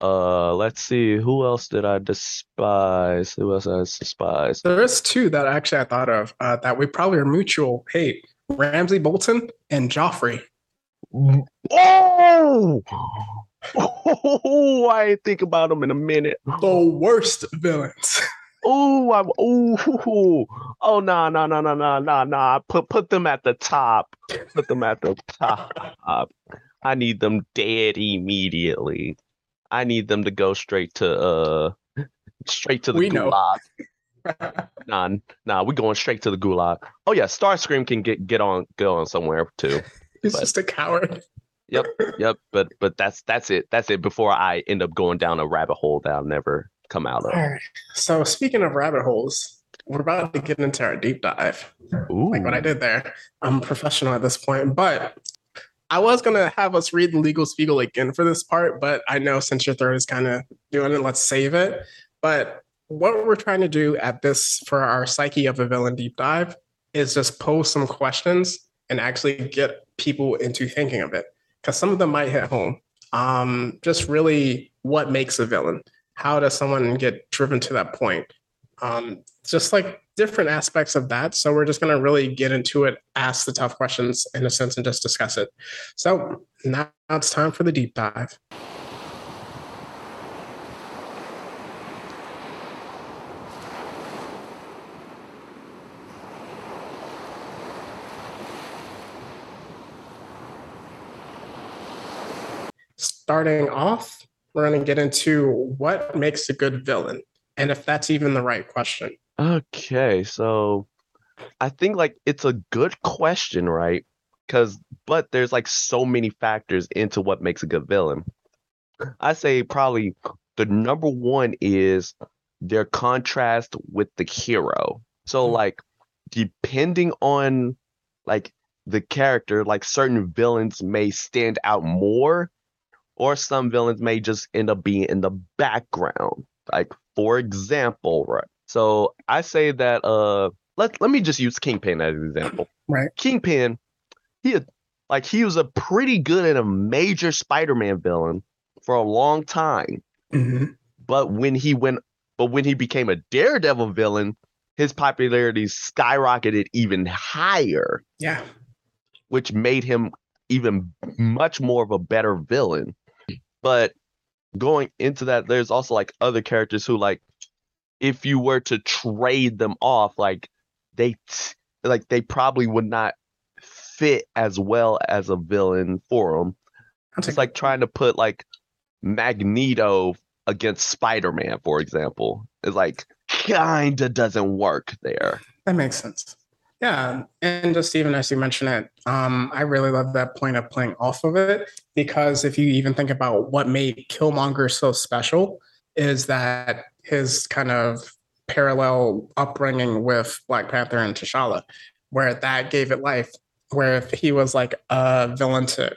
Uh, let's see. Who else did I despise? Who else I despise? There's two that actually I thought of uh, that we probably are mutual hate Ramsay Bolton and Joffrey. Oh, oh! I think about him in a minute. The worst villains. Oh, I'm oh, oh, no, no, no, no, no, no, no. Put put them at the top. Put them at the top. I need them dead immediately. I need them to go straight to uh, straight to the We know. gulag. Nah, nah, we going straight to the gulag. Oh yeah, Starscream can get get on go on somewhere too. He's But- just a coward. Yep, yep. But but that's that's it. That's it. Before I end up going down a rabbit hole that I'll never come out of. All right. So speaking of rabbit holes, we're about to get into our deep dive. Ooh. Like what I did there. I'm professional at this point, but I was gonna have us read the legal spiegel again for this part, but I know since your third is kind of doing it, let's save it. But what we're trying to do at this for our psyche of a villain deep dive is just pose some questions and actually get people into thinking of it because some of them might hit home. Um, just really what makes a villain? How does someone get driven to that point? Um, just like different aspects of that. So we're just going to really get into it, ask the tough questions in a sense, and just discuss it. So now it's time for the deep dive. Starting off, we're going to get into what makes a good villain and if that's even the right question. Okay, so I think like it's a good question, right? Because but there's like so many factors into what makes a good villain. I say probably the number one is their contrast with the hero. So Mhm. like depending on like the character, like certain villains may stand out more, or some villains may just end up being in the background. Like for example, right? So I say that uh let let me just use Kingpin as an example. Right. Kingpin, he had like he was a pretty good and a major Spider-Man villain for a long time. Mhm. But when he went but when he became a Daredevil villain, his popularity skyrocketed even higher, Yeah. which made him even much more of a better villain. But going into that, there's also like other characters who like if you were to trade them off, like they t- like they probably would not fit as well as a villain for them. It's like trying to put like Magneto against Spider-Man, for example. It's like kinda doesn't work there. That makes sense. Yeah, and just even as you mentioned it, um, I really love that point of playing off of it because if you even think about what made Killmonger so special, is that his kind of parallel upbringing with Black Panther and T'Challa, where that gave it life. Where if he was like a villain to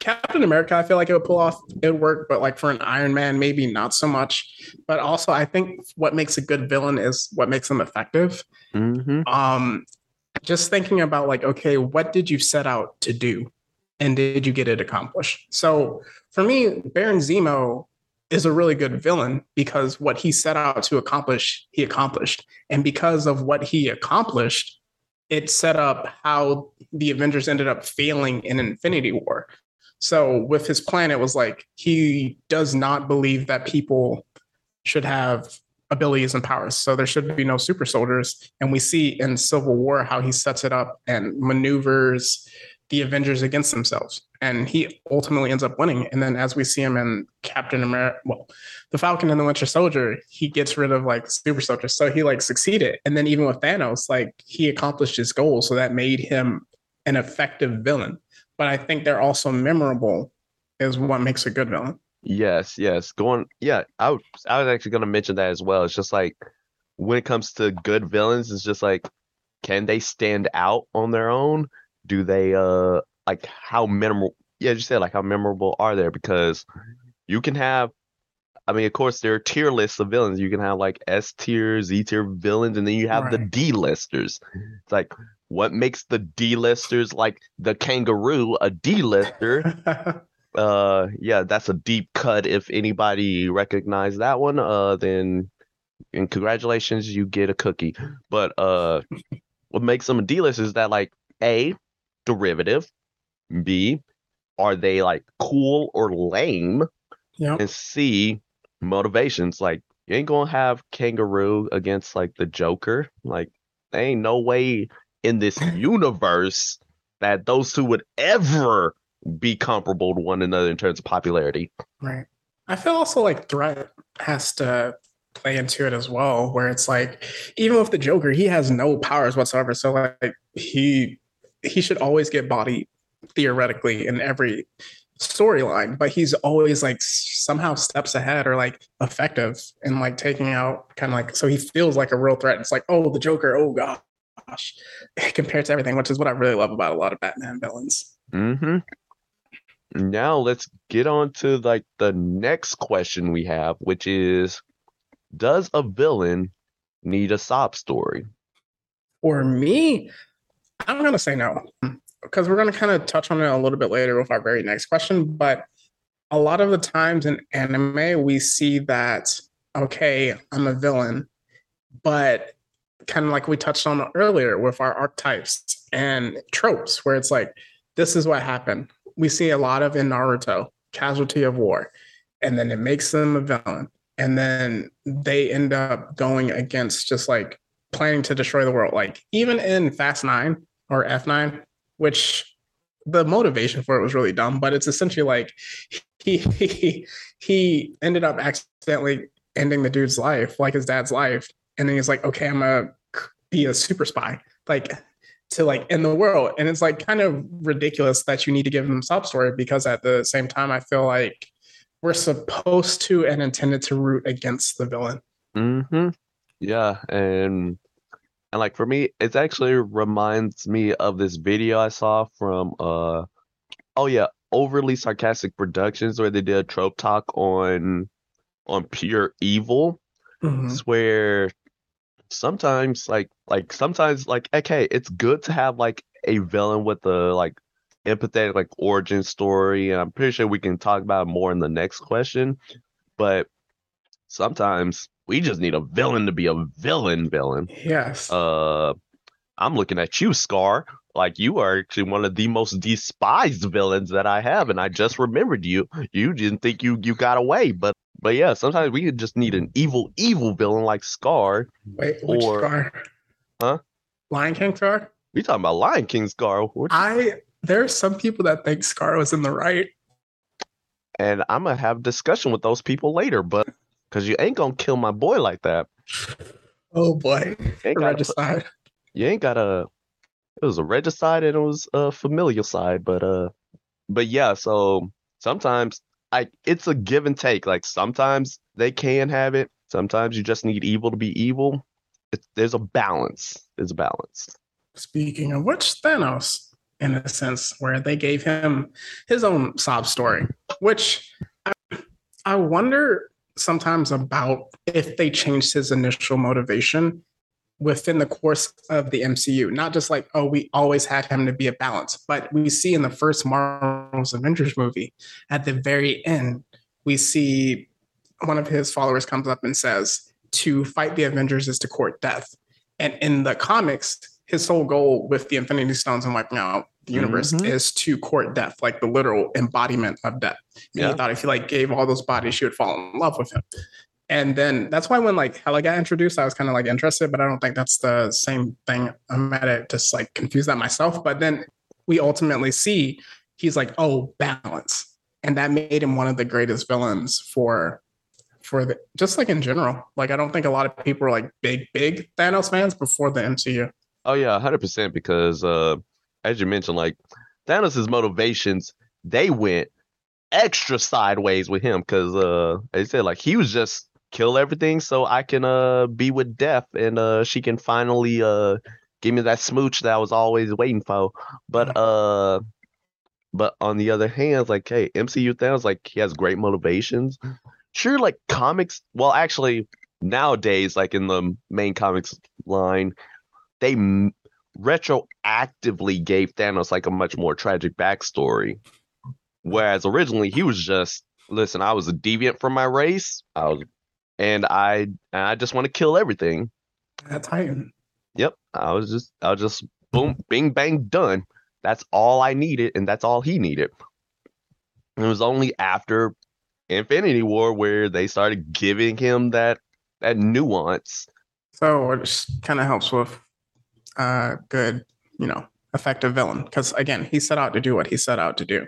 Captain America, I feel like it would pull off, it would work, but like for an Iron Man, maybe not so much. But also, I think what makes a good villain is what makes them effective Mm-hmm. um just thinking about like okay what did you set out to do and did you get it accomplished so for me baron zemo is a really good villain because what he set out to accomplish, he accomplished. And because of what he accomplished, it set up how the Avengers ended up failing in Infinity War. So with his plan, it was like he does not believe that people should have abilities and powers. So there should be no super soldiers. And we see in Civil War how he sets it up and maneuvers the Avengers against themselves. And he ultimately ends up winning. And then as we see him in Captain America, well, the Falcon and the Winter Soldier, he gets rid of like super soldiers. So he like succeeded. And then even with Thanos, like he accomplished his goal. So that made him an effective villain. But I think they're also memorable is what makes a good villain. Yes, yes. Going, yeah, I was, I was actually going to mention that as well. It's just like when it comes to good villains, it's just like, can they stand out on their own? Do they, uh, like how memorable, yeah, you said like how memorable are they? Because you can have, I mean, of course, there are tier lists of villains. You can have like S tier, Z tier villains, and then you have the D listers. It's like, what makes the D listers like the kangaroo a D lister? uh yeah that's a deep cut if anybody recognized that one uh then and congratulations you get a cookie. But uh what makes them a d-list is that like a derivative b are they like cool or lame? Yep. and c motivations like you ain't gonna have kangaroo against like the joker. Like there ain't no way in this universe that those two would ever be comparable to one another in terms of popularity. Right. I feel also like threat has to play into it as well, where it's like even with the Joker, he has no powers whatsoever. So like he he should always get body theoretically in every storyline, but he's always like somehow steps ahead or like effective in like taking out kind of like so he feels like a real threat. It's like, oh, the Joker, oh gosh, compared to everything, which is what I really love about a lot of Batman villains. Mm-hmm. Now let's get on to like the next question we have, which is Does a villain need a sob story? For me, I'm gonna say no because we're gonna kind of touch on it a little bit later with our very next question. But a lot of the times in anime, we see that okay, I'm a villain, but kind of like we touched on earlier with our archetypes and tropes, where it's like this is what happened. We see a lot of in Naruto, casualty of war, and then it makes them a villain, and then they end up going against just like planning to destroy the world. Like even in Fast Nine or F Nine, which the motivation for it was really dumb, but it's essentially like he he he ended up accidentally ending the dude's life, like his dad's life, and then he's like, okay, I'm gonna be a super spy, like to like in the world, and it's like kind of ridiculous that you need to give him sub story because at the same time, I feel like we're supposed to and intended to root against the villain. Mm-hmm. Yeah, and and like for me, it actually reminds me of this video I saw from uh oh yeah, overly sarcastic productions where they did a trope talk on on pure evil. Mhm. It's where sometimes like like sometimes like okay, it's good to have like a villain with a like empathetic like origin story, and I'm pretty sure we can talk about it more in the next question. But sometimes we just need a villain to be a villain villain. Yes. Uh I'm looking at you, Scar. Like you are actually one of the most despised villains that I have, and I just remembered you. You didn't think you you got away, but but yeah, sometimes we just need an evil, evil villain like Scar. Wait, which or- Scar? Huh? Lion King Scar? We talking about Lion King Scar, I there are some people that think Scar was in the right. and I'm gonna have a discussion with those people later, but because you ain't gonna kill my boy like that. Oh boy, You ain't gotta you ain't got a it was a regicide and it was a familial side but uh but yeah so sometimes I it's a give and take like sometimes they can have it sometimes you just need evil to be evil. It's, there's a balance there's a balance. Speaking of which, Thanos, in a sense, where they gave him his own sob story, which I, I wonder sometimes about if they changed his initial motivation within the course of the MCU. Not just like, oh, we always had him to be a balance, but we see in the first Marvel's Avengers movie at the very end, we see one of his followers comes up and says, to fight the Avengers is to court death. And in the comics, his sole goal with the Infinity Stones and wiping out the universe Mhm. is to court death, like the literal embodiment of death. And Yeah. he thought if he like gave all those bodies, she would fall in love with him. And then that's why when like Hela got introduced, I was kind of like interested, but I don't think that's the same thing. I might have just like confused that myself. But then we ultimately see he's like, oh, balance. And that made him one of the greatest villains for for the just like in general. Like I don't think a lot of people are like big, big Thanos fans before the MCU. Oh yeah, hundred percent. Because uh, as you mentioned, like Thanos' motivations, they went extra sideways with him. Because uh, I said, like he was just kill everything so I can uh be with Death and uh she can finally uh give me that smooch that I was always waiting for. But uh, but on the other hand, like hey, MCU Thanos, like he has great motivations. Sure, like comics. Well, actually, nowadays, like in the main comics line they m- retroactively gave Thanos like a much more tragic backstory. Whereas originally he was just, listen, I was a deviant from my race. I was, and I, and I just want to kill everything. That Titan. Yep, I was just, I was just boom, bing, bang, done. That's all I needed, and that's all he needed. It was only after Infinity War where they started giving him that that nuance. So it just kind of helps with uh good, you know, effective villain. Because again, he set out to do what he set out to do.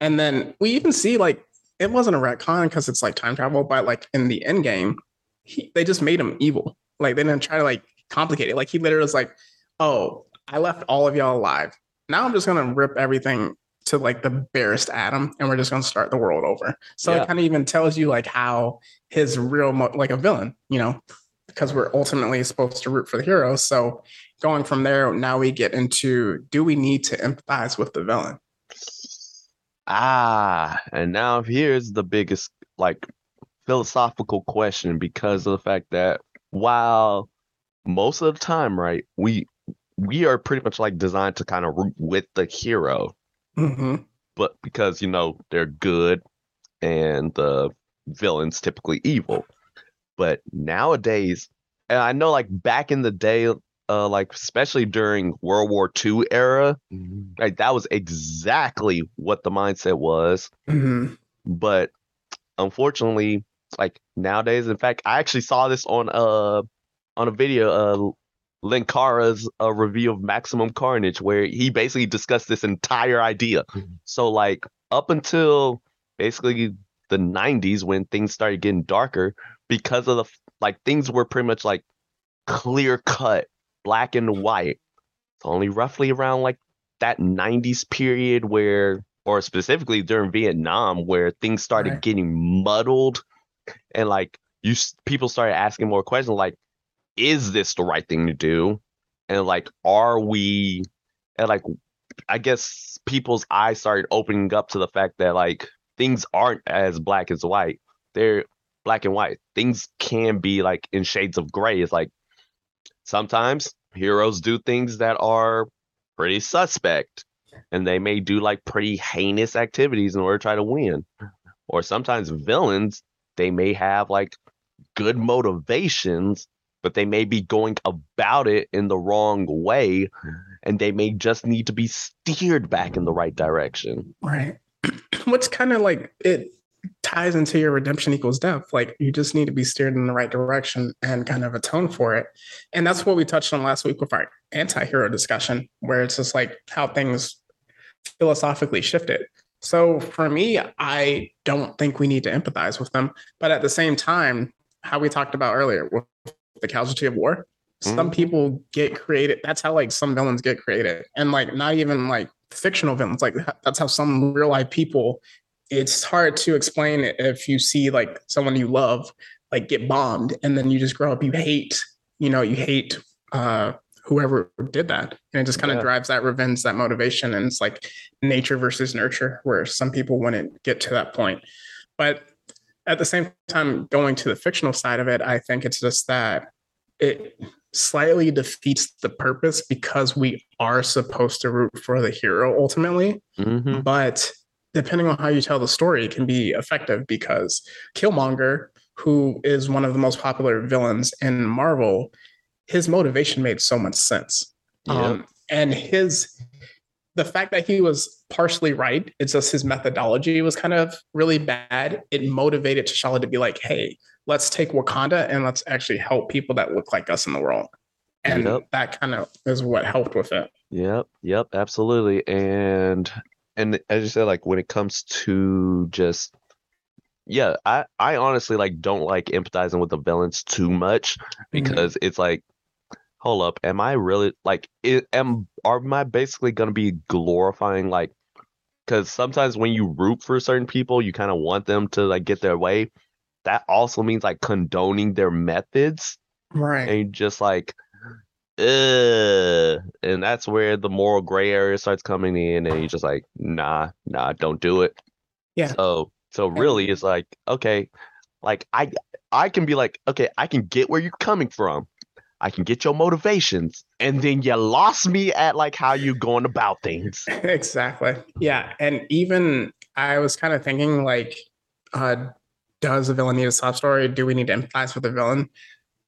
And then we even see like it wasn't a retcon because it's like time travel, but like in the end game, he, they just made him evil. Like they didn't try to like complicate it. Like he literally was like, "Oh, I left all of y'all alive. Now I'm just gonna rip everything to like the barest atom, and we're just gonna start the world over." So Yeah. it kind of even tells you like how his real mo- like a villain, you know, because we're ultimately supposed to root for the hero. So going from there, now we get into do we need to empathize with the villain? Ah, and now here's the biggest like philosophical question because of the fact that while most of the time, right, we we are pretty much like designed to kind of root with the hero, hmm but because you know they're good and the villain's typically evil. But nowadays, and I know like back in the day, uh, like especially during World War II era, like that was exactly what the mindset was. hmm But unfortunately, like nowadays, in fact, I actually saw this on uh on a video, uh Linkara's uh, review of Maximum Carnage, where he basically discussed this entire idea. So like up until basically the 90s when things started getting darker because of the like things were pretty much like clear cut black and white it's only roughly around like that 90s period where or specifically during Vietnam where things started Right. getting muddled and like you people started asking more questions like is this the right thing to do and like are we and like I guess people's eyes started opening up to the fact that like things aren't as black as white. They're black and white. Things can be like in shades of gray. It's like sometimes heroes do things that are pretty suspect and they may do like pretty heinous activities in order to try to win. Or sometimes villains, they may have like good motivations, but they may be going about it in the wrong way and they may just need to be steered back in the right direction. Right. What's kind of like it ties into your redemption equals death. Like you just need to be steered in the right direction and kind of atone for it. And that's what we touched on last week with our anti-hero discussion, where it's just like how things philosophically shifted. So for me, I don't think we need to empathize with them. But at the same time, how we talked about earlier with the casualty of war, some Mhm. people get created. That's how like some villains get created. And like not even like fictional villains, like that's how some real life people, it's hard to explain if you see like someone you love like get bombed and then you just grow up, you hate, you know, you hate uh whoever did that. And it just kind of Yeah. drives that revenge, that motivation. And it's like nature versus nurture, where some people wouldn't get to that point. But at the same time, going to the fictional side of it, I think it's just that it slightly defeats the purpose because we are supposed to root for the hero ultimately. hmm But depending on how you tell the story, can be effective because Killmonger, who is one of the most popular villains in Marvel, his motivation made so much sense. Yeah. Um, and his the fact that he was partially right, it's just his methodology was kind of really bad. It motivated T'Challa to be like, hey, let's take Wakanda and let's actually help people that look like us in the world. And Yep. that kind of is what helped with it. Yep, yep, absolutely. And and as you said, like when it comes to just yeah, I I honestly like don't like empathizing with the villains too much mm-hmm. because it's like, hold up, am I really like it, am are am I basically gonna be glorifying like because sometimes when you root for certain people, you kind of want them to like get their way. That also means like condoning their methods Right. and just like uh and that's where the moral gray area starts coming in and you're just like nah nah don't do it Yeah. so so really it's like okay like i i can be like okay i can get where you're coming from i can get your motivations and then you lost me at like how you going about things exactly. Yeah. And even I was kind of thinking like, uh, does the villain need a sob story? Do we need to empathize with the villain?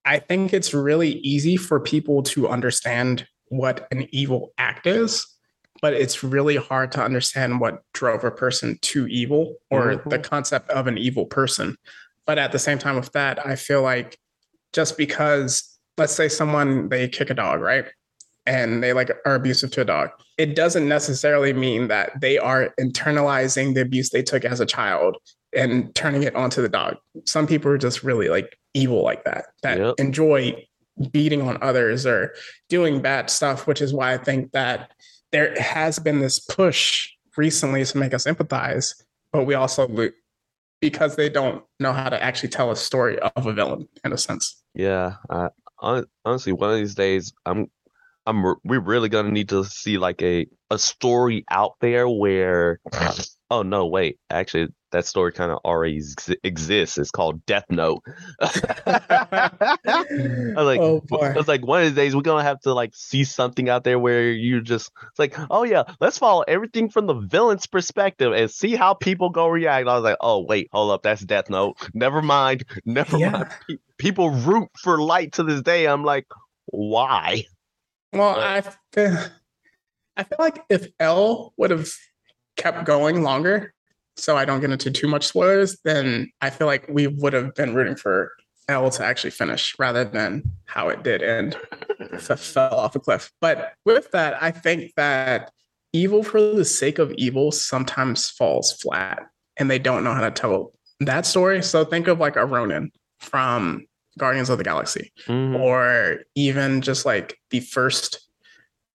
I think it's really easy for people to understand what an evil act is, but it's really hard to understand what drove a person to evil or mm-hmm. the concept of an evil person. But at the same time, with that, I feel like just because, let's say someone they kick a dog, right? and they like are abusive to a dog it doesn't necessarily mean that they are internalizing the abuse they took as a child and turning it onto the dog some people are just really like evil like that that Yep. enjoy beating on others or doing bad stuff which is why i think that there has been this push recently to make us empathize but we also lo- because they don't know how to actually tell a story of a villain in a sense Yeah, I, honestly, one of these days, I'm, I'm, we're really gonna need to see like a a story out there where, oh no, wait, actually, that story kind of already ex exists. It's called Death Note. I was like, Oh. I was like, one of these days we're gonna have to like see something out there where you just, it's like, oh yeah, let's follow everything from the villain's perspective and see how people go react. I was like, oh wait, hold up, that's Death Note. Never mind, never Yeah. mind pe- people root for light to this day. I'm like, why? Well, But- I feel, I feel like if L would have kept going longer, so I don't get into too much spoilers, then I feel like we would have been rooting for L to actually finish rather than how it did end, f- fell off a cliff. But with that, I think that evil for the sake of evil sometimes falls flat, and they don't know how to tell that story. So think of like a Ronan from Guardians of the Galaxy Mhm. or even just like the first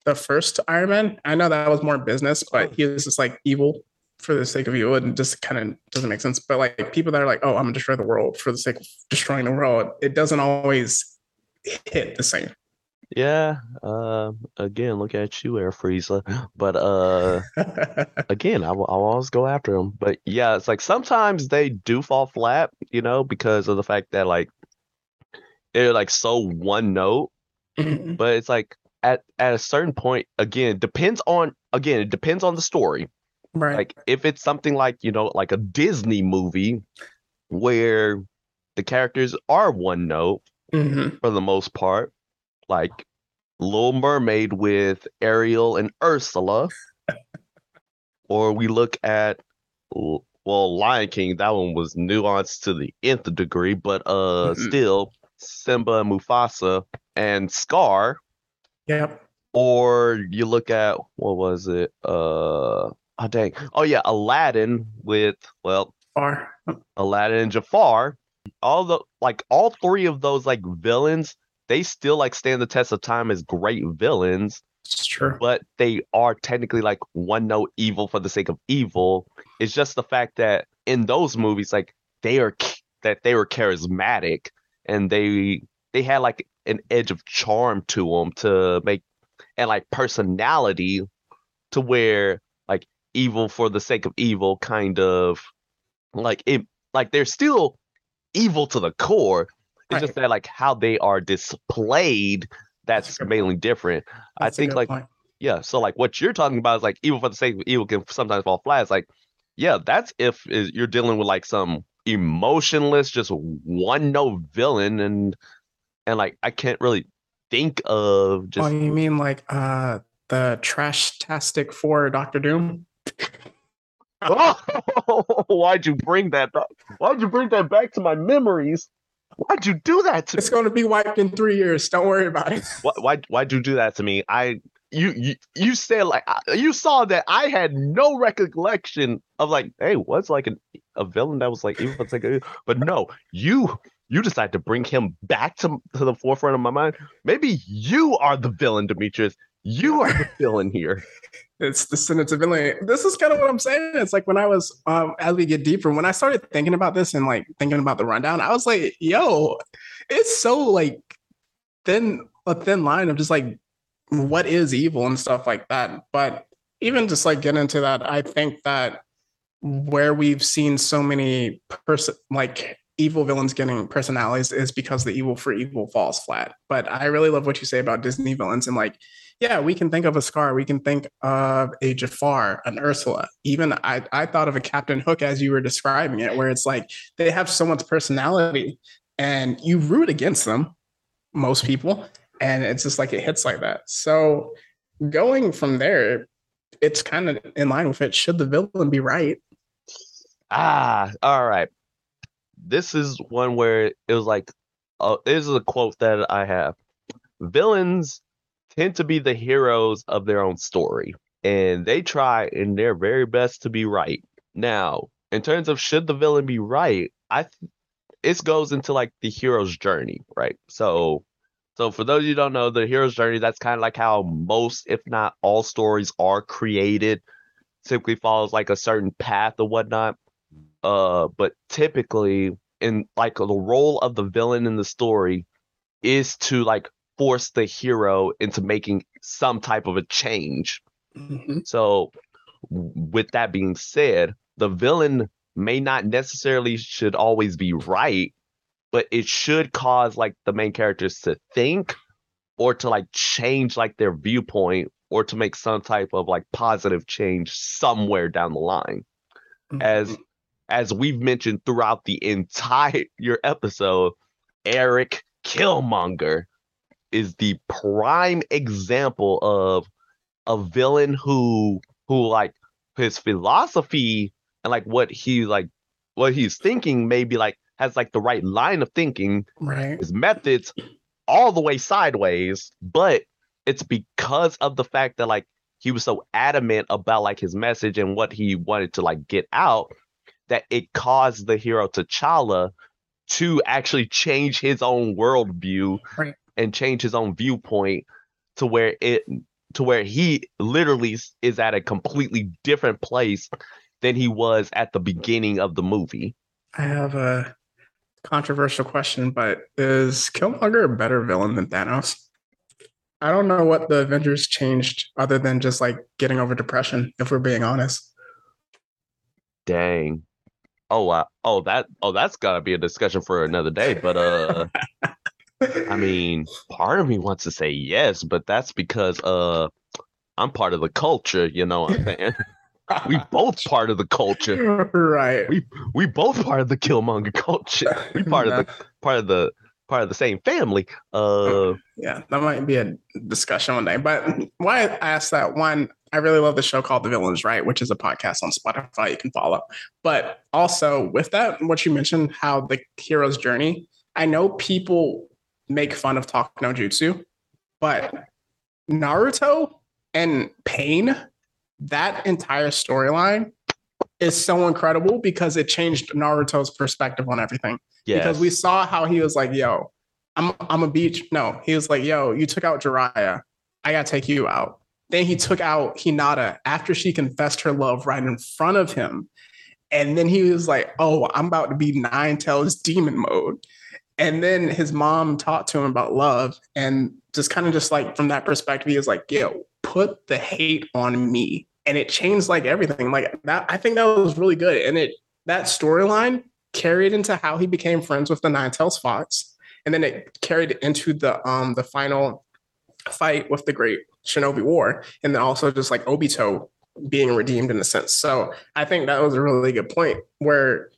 the first Iron Man. I know that was more business, but he was just like evil for the sake of you, and just kind of doesn't make sense. But like people that are like, oh, I'm gonna destroy the world for the sake of destroying the world, it doesn't always hit the same. Yeah. Uh, again, look at you, Air Frieza. But uh, again, I will I'll always go after them. But yeah, it's like sometimes they do fall flat, you know, because of the fact that like they're like so one note. Mhm. But it's like at at a certain point, again, depends on again, it depends on the story. Right. Like if it's something like, you know, like a Disney movie where the characters are one note Mhm. for the most part, like Little Mermaid with Ariel and Ursula. or we look at well, Lion King, that one was nuanced to the nth degree, but uh Mhm. still Simba and Mufasa and Scar. Yep. Or you look at what was it? Uh oh dang. Oh yeah, Aladdin with well, Aladdin and Jafar. All the like all three of those like villains, they still like stand the test of time as great villains, it's true. but they are technically like one note evil for the sake of evil. It's just the fact that in those movies, like they are that they were charismatic and they they had like an edge of charm to them to make and like personality to where evil for the sake of evil kind of like it like they're still evil to the core. It's just that like how they are displayed That's that's mainly different. I That's a think like point. yeah, so like what you're talking about is like evil for the sake of evil can sometimes fall flat. It's like yeah, that's if is- you're dealing with like some emotionless, just one note villain, and and like I can't really think of just oh, you mean like uh the trash tastic for Doctor Doom? Oh, why'd you bring that back? Why'd you bring that back to my memories? Why'd you do that to me? It's going to be wiped in three years. Don't worry about it. Why, why why'd you do that to me? I you you, you said like you saw that I had no recollection of like hey what's like an, a villain that was like evil it's like a- but no you you decide to bring him back to, to the forefront of my mind. Maybe you are the villain, Demetrius. You are the villain here. It's the sentence of villain. This is kind of what I'm saying. It's like when I was, um, as we get deeper, when I started thinking about this and like thinking about the rundown, I was like, yo, it's so like thin, a thin line of just like what is evil and stuff like that. But even just like get into that, I think that where we've seen so many person like evil villains getting personalities is because the evil for evil falls flat. But I really love what you say about Disney villains and like yeah, we can think of a Scar, we can think of a Jafar, an Ursula. Even I, I thought of a Captain Hook as you were describing it, where it's like they have so much personality and you root against them, most people, and it's just like it hits like that. So going from there, it's kind of in line with it. Should the villain be right? Ah, all right. This is one where it was like, uh, this is a quote that I have. Villains tend to be the heroes of their own story, and they try in their very best to be right. Now, in terms of should the villain be right, I th- it goes into like the hero's journey, right? So, so for those you don't know, the hero's journey that's kind of like how most, if not all, stories are created. Typically follows like a certain path or whatnot. Uh, but typically in like the role of the villain in the story is to like force the hero into making some type of a change. Mhm. So, with that being said, the villain may not necessarily should always be right, but it should cause like the main characters to think or to like change like their viewpoint or to make some type of like positive change somewhere down the line. As as we've mentioned throughout the entire your episode, Eric Killmonger is the prime example of a villain who who like his philosophy and like what he like what he's thinking maybe like has like the right line of thinking right. his methods all the way sideways but it's because of the fact that like he was so adamant about like his message and what he wanted to like get out that it caused the hero T'Challa to actually change his own worldview Right. And change his own viewpoint to where it to where he literally is at a completely different place than he was at the beginning of the movie. I have a controversial question, but is Killmonger a better villain than Thanos? I don't know what the Avengers changed other than just like getting over depression, if we're being honest. Dang. Oh wow. Oh that oh that's gotta be a discussion for another day. But uh I mean part of me wants to say yes, but that's because uh I'm part of the culture, you know what I'm saying? we both part of the culture. right. We we both part of the Killmonger culture. We part of the part of the part of the same family. Uh yeah, that might be a discussion one day. But why I asked that one, I really love the show called The Villains, right? Which is a podcast on Spotify you can follow. But also with that, what you mentioned, how the hero's journey, I know people make fun of Talk No Jutsu, but Naruto and Pain, that entire storyline is so incredible because it changed Naruto's perspective on everything yes. because we saw how he was like, "Yo, I'm I'm a beach." No, he was like, "Yo, you took out Jiraiya, I gotta take you out." Then he took out Hinata after she confessed her love right in front of him, and then he was like, "Oh, I'm about to be Nine Tails demon mode." And then his mom talked to him about love, and just kind of just like from that perspective, he was like, "Yo, put the hate on me," and it changed like everything. Like that, I think that was really good, and it that storyline carried into how he became friends with the Nine Tails Fox, and then it carried into the um the final fight with the Great Shinobi War, and then also just like Obito being redeemed in a sense. So I think that was a really good point where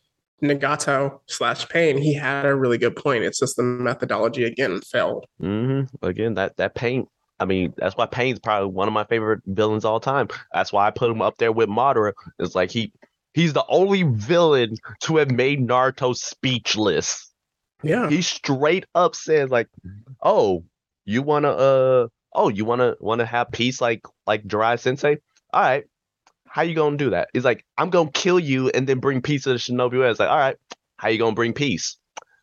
Nagato slash Pain, he had a really good point. It's just the methodology again failed. Mm-hmm. Again, that that Pain. I mean, that's why Pain's probably one of my favorite villains all time. That's why I put him up there with Madara. It's like he he's the only villain to have made Naruto speechless. Yeah. He straight up says like, "Oh, you wanna uh oh you wanna wanna have peace like like Jiraiya Sensei? All right, how you gonna do that? He's like, I'm gonna kill you and then bring peace to the Shinobi Way. It's like, all right, how you gonna bring peace?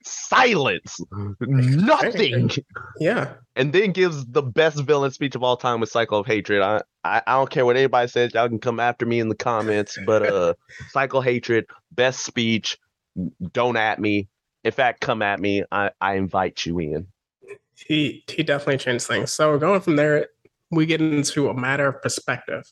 Silence, nothing. Yeah. And then gives the best villain speech of all time with Cycle of Hatred. I, I I don't care what anybody says. Y'all can come after me in the comments, but uh, Cycle Hatred, best speech. Don't at me. In fact, come at me. I I invite you in. He he definitely changed things. So going from there, we get into a matter of perspective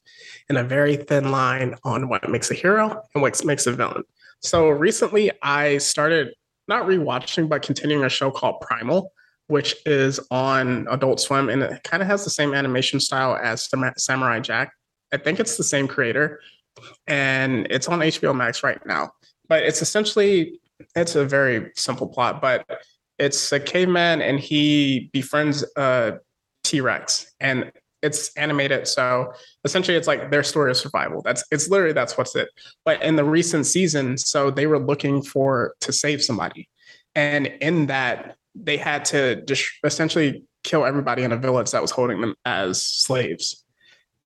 and a very thin line on what makes a hero and what makes a villain. So recently, I started not rewatching, but continuing a show called Primal, which is on Adult Swim, and it kind of has the same animation style as Samurai Jack. I think it's the same creator, and it's on HBO Max right now. But it's essentially it's a very simple plot, but it's a caveman and he befriends a T-Rex, and it's animated. So essentially it's like their story of survival. That's it's literally that's what's it. But in the recent season, so they were looking for to save somebody. And in that, they had to just essentially kill everybody in a village that was holding them as slaves.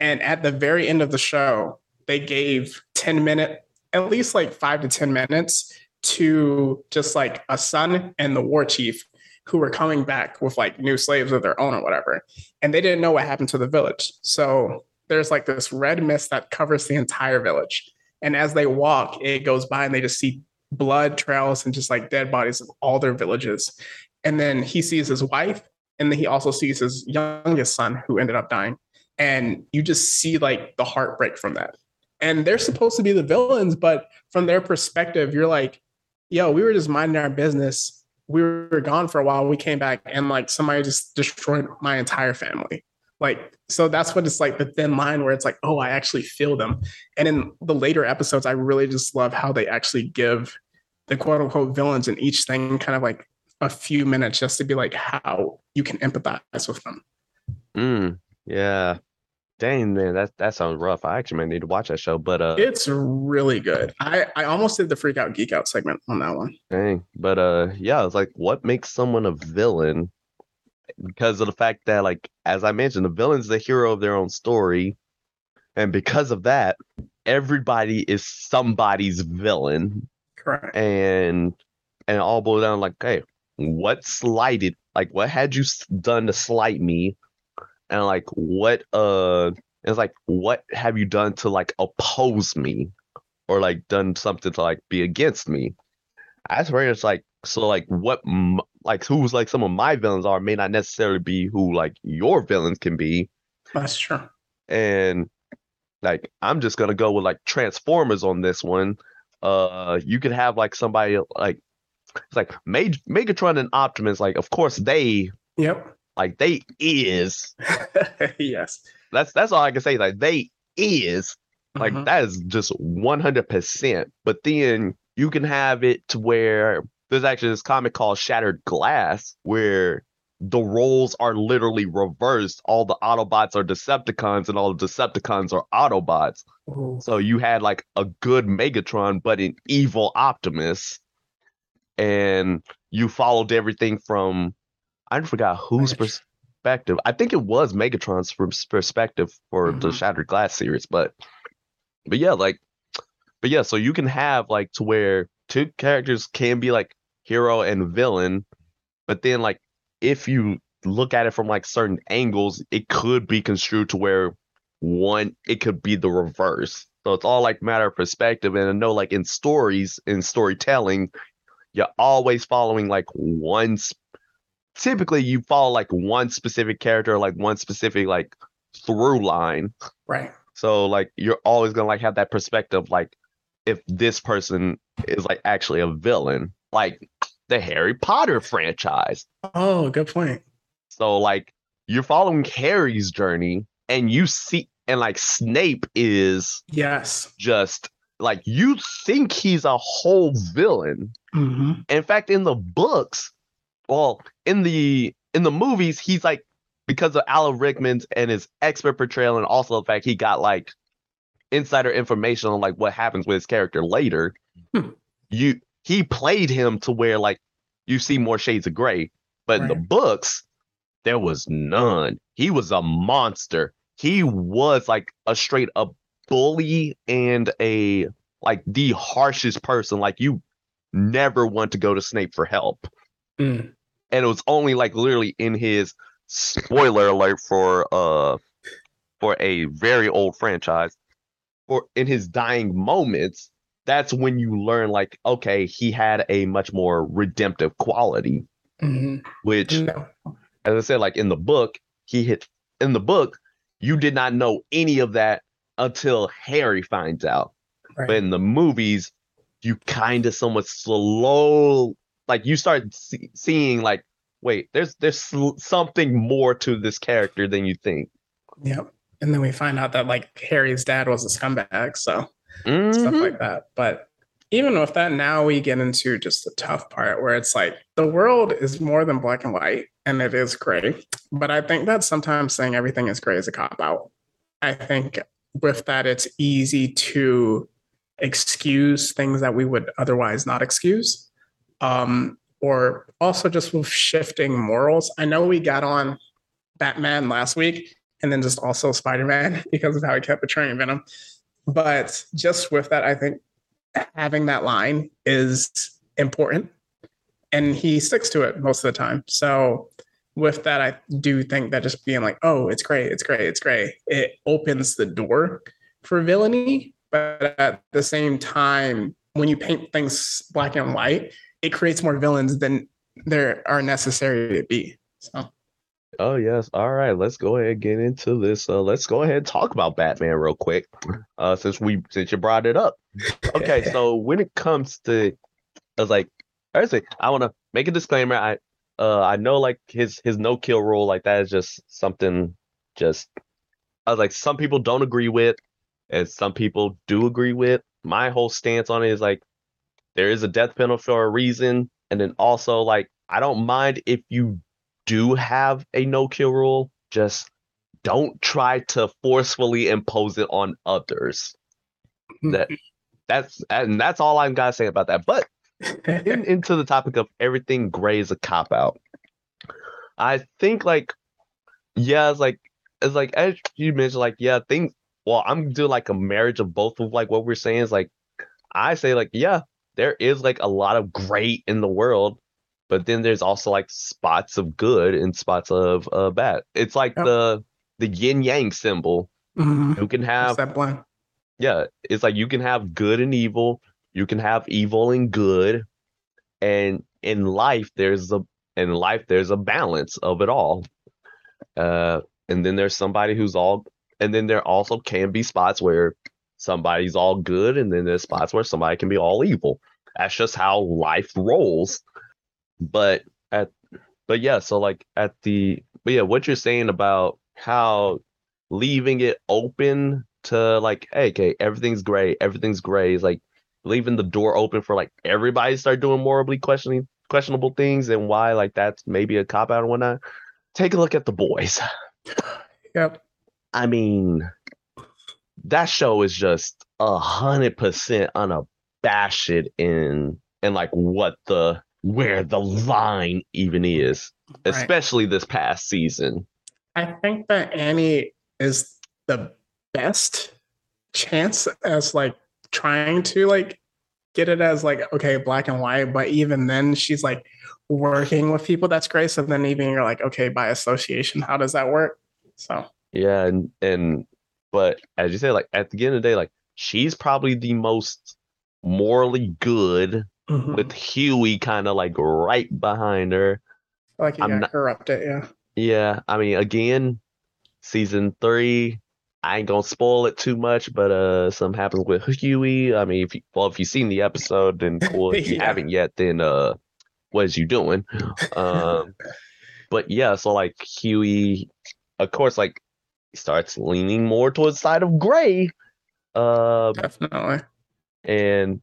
And at the very end of the show, they gave 10 minute, at least like five to 10 minutes to just like a son and the war chief who were coming back with like new slaves of their own or whatever. And they didn't know what happened to the village. So there's like this red mist that covers the entire village. And as they walk, it goes by and they just see blood trails and just like dead bodies of all their villages. And then he sees his wife, and then he also sees his youngest son who ended up dying. And you just see like the heartbreak from that. And they're supposed to be the villains, but from their perspective, you're like, yo, we were just minding our business we were gone for a while. We came back and like somebody just destroyed my entire family. Like, so that's what it's like the thin line where it's like, oh, I actually feel them. And in the later episodes, I really just love how they actually give the quote unquote villains in each thing kind of like a few minutes just to be like how you can empathize with them. Mm, yeah. Dang man, that that sounds rough. I actually might need to watch that show, but uh, it's really good. I I almost did the freak out geek out segment on that one. Dang, but uh, yeah, it's like what makes someone a villain? Because of the fact that, like, as I mentioned, the villain's the hero of their own story, and because of that, everybody is somebody's villain. Correct. And and all boils down like, hey, what slighted? Like, what had you done to slight me? And like what uh it's like what have you done to like oppose me? Or like done something to like be against me? That's where it's like so like what like who's like some of my villains are may not necessarily be who like your villains can be. That's true. And like i'm just gonna go with like transformers on this one. Uh you could have like somebody like it's like Meg- megatron and optimus like of course they yep like they is. yes. That's that's all I can say. Like they is. Like mm-hmm. that is just one hundred percent. But then you can have it to where there's actually this comic called Shattered Glass where the roles are literally reversed. All the Autobots are Decepticons, and all the Decepticons are Autobots. Ooh. So you had like a good Megatron, but an evil Optimus, and you followed everything from I forgot whose perspective. I think it was Megatron's perspective for mm-hmm. the Shattered Glass series, but but yeah, like but yeah, so you can have like to where two characters can be like hero and villain, but then like if you look at it from like certain angles, it could be construed to where one it could be the reverse. So it's all like matter of perspective. And I know like in stories, in storytelling, you're always following like one typically you follow like one specific character, like one specific like through line. Right. So like you're always gonna like have that perspective, like if this person is like actually a villain, like the Harry Potter franchise. Oh, good point. So like you're following Harry's journey and you see and like Snape is Yes. just like you think he's a whole villain. hmm In fact, in the books, well, in the in the movies, he's like because of Alan Rickman's and his expert portrayal, and also the fact he got like insider information on like what happens with his character later. Hmm. You he played him to where like you see more shades of gray, but in the books, there was none. He was a monster. He was like a straight up bully and a like the harshest person. Like you never want to go to Snape for help. Mm. And it was only like literally in his spoiler alert for uh for a very old franchise for in his dying moments that's when you learn like okay he had a much more redemptive quality hmm which No. as I said, like in the book, he hit in the book, you did not know any of that until Harry finds out. Right. But in the movies, you kind of somewhat slow, like you start see- seeing like, wait, there's there's sl- something more to this character than you think. Yep. And then we find out that like Harry's dad was a scumbag, so stuff Mhm. like that. But even with that, now we get into just the tough part where it's like the world is more than black and white and it is gray. But I think that sometimes saying everything is gray is a cop out. I think with that, it's easy to excuse things that we would otherwise not excuse. Um, or also just with shifting morals. I know we got on Batman last week and then just also Spider Man because of how he kept betraying Venom. But just with that, I think having that line is important and he sticks to it most of the time. So with that, I do think that just being like, oh, it's great, it's great, it's great, it opens the door for villainy. But at the same time, when you paint things black and white, it creates more villains than there are necessary to be. So Oh yes. All right. Let's go ahead and get into this. Uh, let's go ahead and talk about Batman real quick. Uh, since we since you brought it up. Okay. so when it comes to, I was like, firstly, I want to make a disclaimer. I uh I know like his his no kill rule like that is just something just I was like some people don't agree with, and some people do agree with. My whole stance on it is like there is a death penalty for a reason, and then also like I don't mind if you do have a no kill rule, just don't try to forcefully impose it on others. Mm-hmm. That that's and that's all I'm gonna say about that. But getting into the topic of everything gray is a cop out. I think like yeah, it's like it's like as you mentioned, like yeah, things well, I'm doing like a marriage of both of like what we're saying is like I say like yeah, there is like a lot of gray in the world, but then there's also like spots of good and spots of uh bad. It's like Yep. the the yin yang symbol. Mhm. You can have that blend? yeah, it's like you can have good and evil, you can have evil and good, and in life there's a in life there's a balance of it all. Uh, and then there's somebody who's all, and then there also can be spots where somebody's all good, and then there's spots where somebody can be all evil. That's just how life rolls. But at, but yeah, so like at the, but yeah, what you're saying about how leaving it open to like, hey, okay, everything's gray, everything's gray is like leaving the door open for like everybody to start doing morally questioning questionable things and why like that's maybe a cop out and whatnot. Take a look at the boys. Yep. I mean, that show is just a hundred percent unabashed in in like what the where the line even is, Right. especially this past season. I think that Annie is the best chance as like trying to like get it as like okay black and white but even then she's like working with people that's great so then even you're like okay by association how does that work so Yeah, and and but as you said, like at the end of the day, like she's probably the most morally good mhm. with Hughie kind of like right behind her. like you not- corrupted yeah Yeah, I mean, again, season three. I ain't gonna spoil it too much, but uh, something happens with Hughie. I mean, if you, well, if you've seen the episode, then cool. If you Yeah. haven't yet, then uh, what is you doing? Um, but yeah, so like Hughie, of course, like he starts leaning more towards the side of gray. Uh, Definitely. and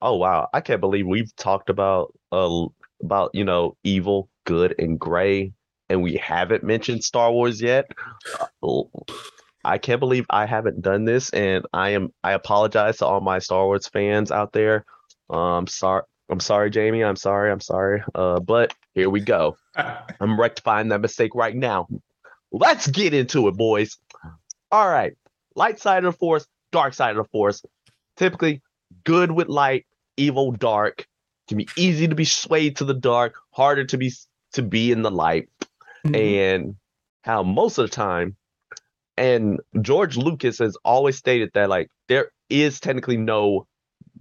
oh wow, I can't believe we've talked about uh about you know evil, good, and gray, and we haven't mentioned Star Wars yet. Uh, I can't believe I haven't done this, and I am I apologize to all my Star Wars fans out there. Um, sorry, I'm sorry, Jamie. I'm sorry. I'm sorry. Uh, but here we go. I'm rectifying that mistake right now. Let's get into it, boys. All right. Light side of the force, dark side of the force. Typically, good with light, evil dark. Can be easy to be swayed to the dark, harder to be to be in the light. Mhm. And how most of the time, and George Lucas has always stated that like there is technically no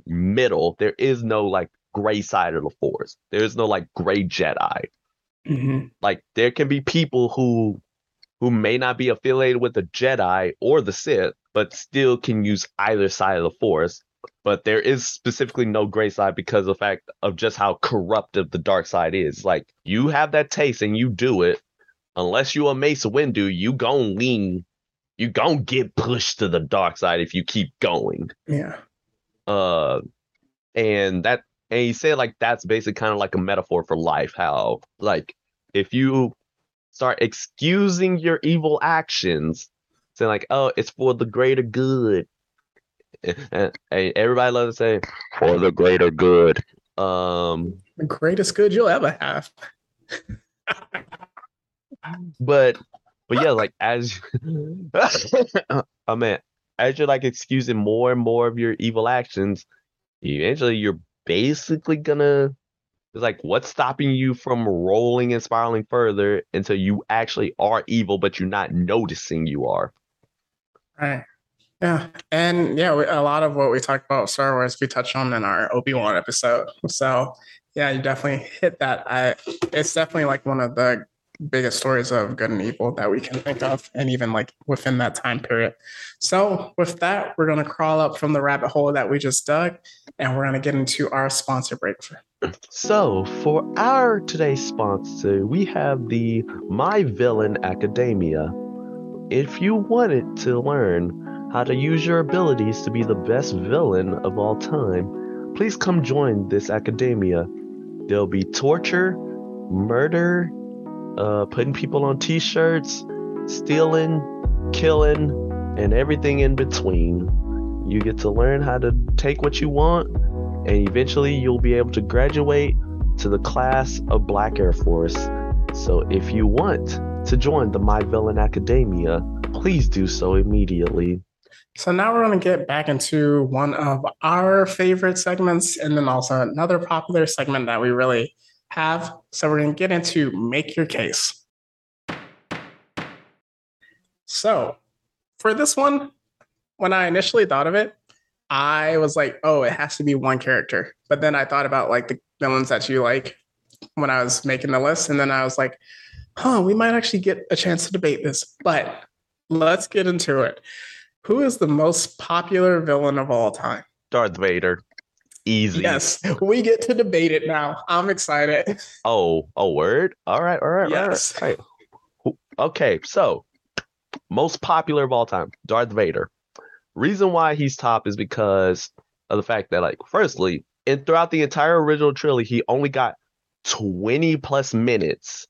middle. There is no like gray side of the force. There is no like gray Jedi Mhm. like there can be people who who may not be affiliated with the Jedi or the Sith, but still can use either side of the Force. But there is specifically no gray side because of the fact of just how corruptive the dark side is. Like you have that taste and you do it, unless you a Mace Windu, you gon' lean, you gon' get pushed to the dark side if you keep going Yeah. uh and that and he said like that's basically kind of like a metaphor for life how like if you start excusing your evil actions saying like oh it's for the greater good and, and everybody loves to say for the greater good um The greatest good you'll ever have. but but yeah like as i mean as you're like excusing more and more of your evil actions eventually you're basically gonna it's like what's stopping you from rolling and spiraling further until you actually are evil but you're not noticing you are Right. Yeah. And yeah, we, a lot of what we talked about Star Wars, we touched on in our Obi Wan episode. So yeah, you definitely hit that. I, it's definitely like one of the biggest stories of good and evil that we can think of, and even like within that time period. So with that, we're gonna crawl up from the rabbit hole that we just dug, and we're gonna get into our sponsor break. So for our today's sponsor we have the my villain academia. If you wanted to learn how to use your abilities to be the best villain of all time please come join this academia. There'll be torture murder uh, putting people on t-shirts stealing killing and everything in between. You get to learn how to take what you want and eventually you'll be able to graduate to the class of Black Air Force. So if you want to join the My Villain Academia, please do so immediately. So now we're going to get back into one of our favorite segments and then also another popular segment that we really have. So we're going to get into Make Your Case. So for this one, when I initially thought of it, I was like, oh, it has to be one character. But then I thought about like the villains that you like when I was making the list. And then I was like, huh, we might actually get a chance to debate this. But let's get into it. Who is the most popular villain of all time? Darth Vader. Easy. Yes, we get to debate it now. I'm excited. Oh, a word? All right, all right, Yes. all right. all right. Okay, so most popular of all time, Darth Vader. Reason why he's top is because of the fact that, like, firstly, and throughout the entire original trilogy, he only got 20 plus minutes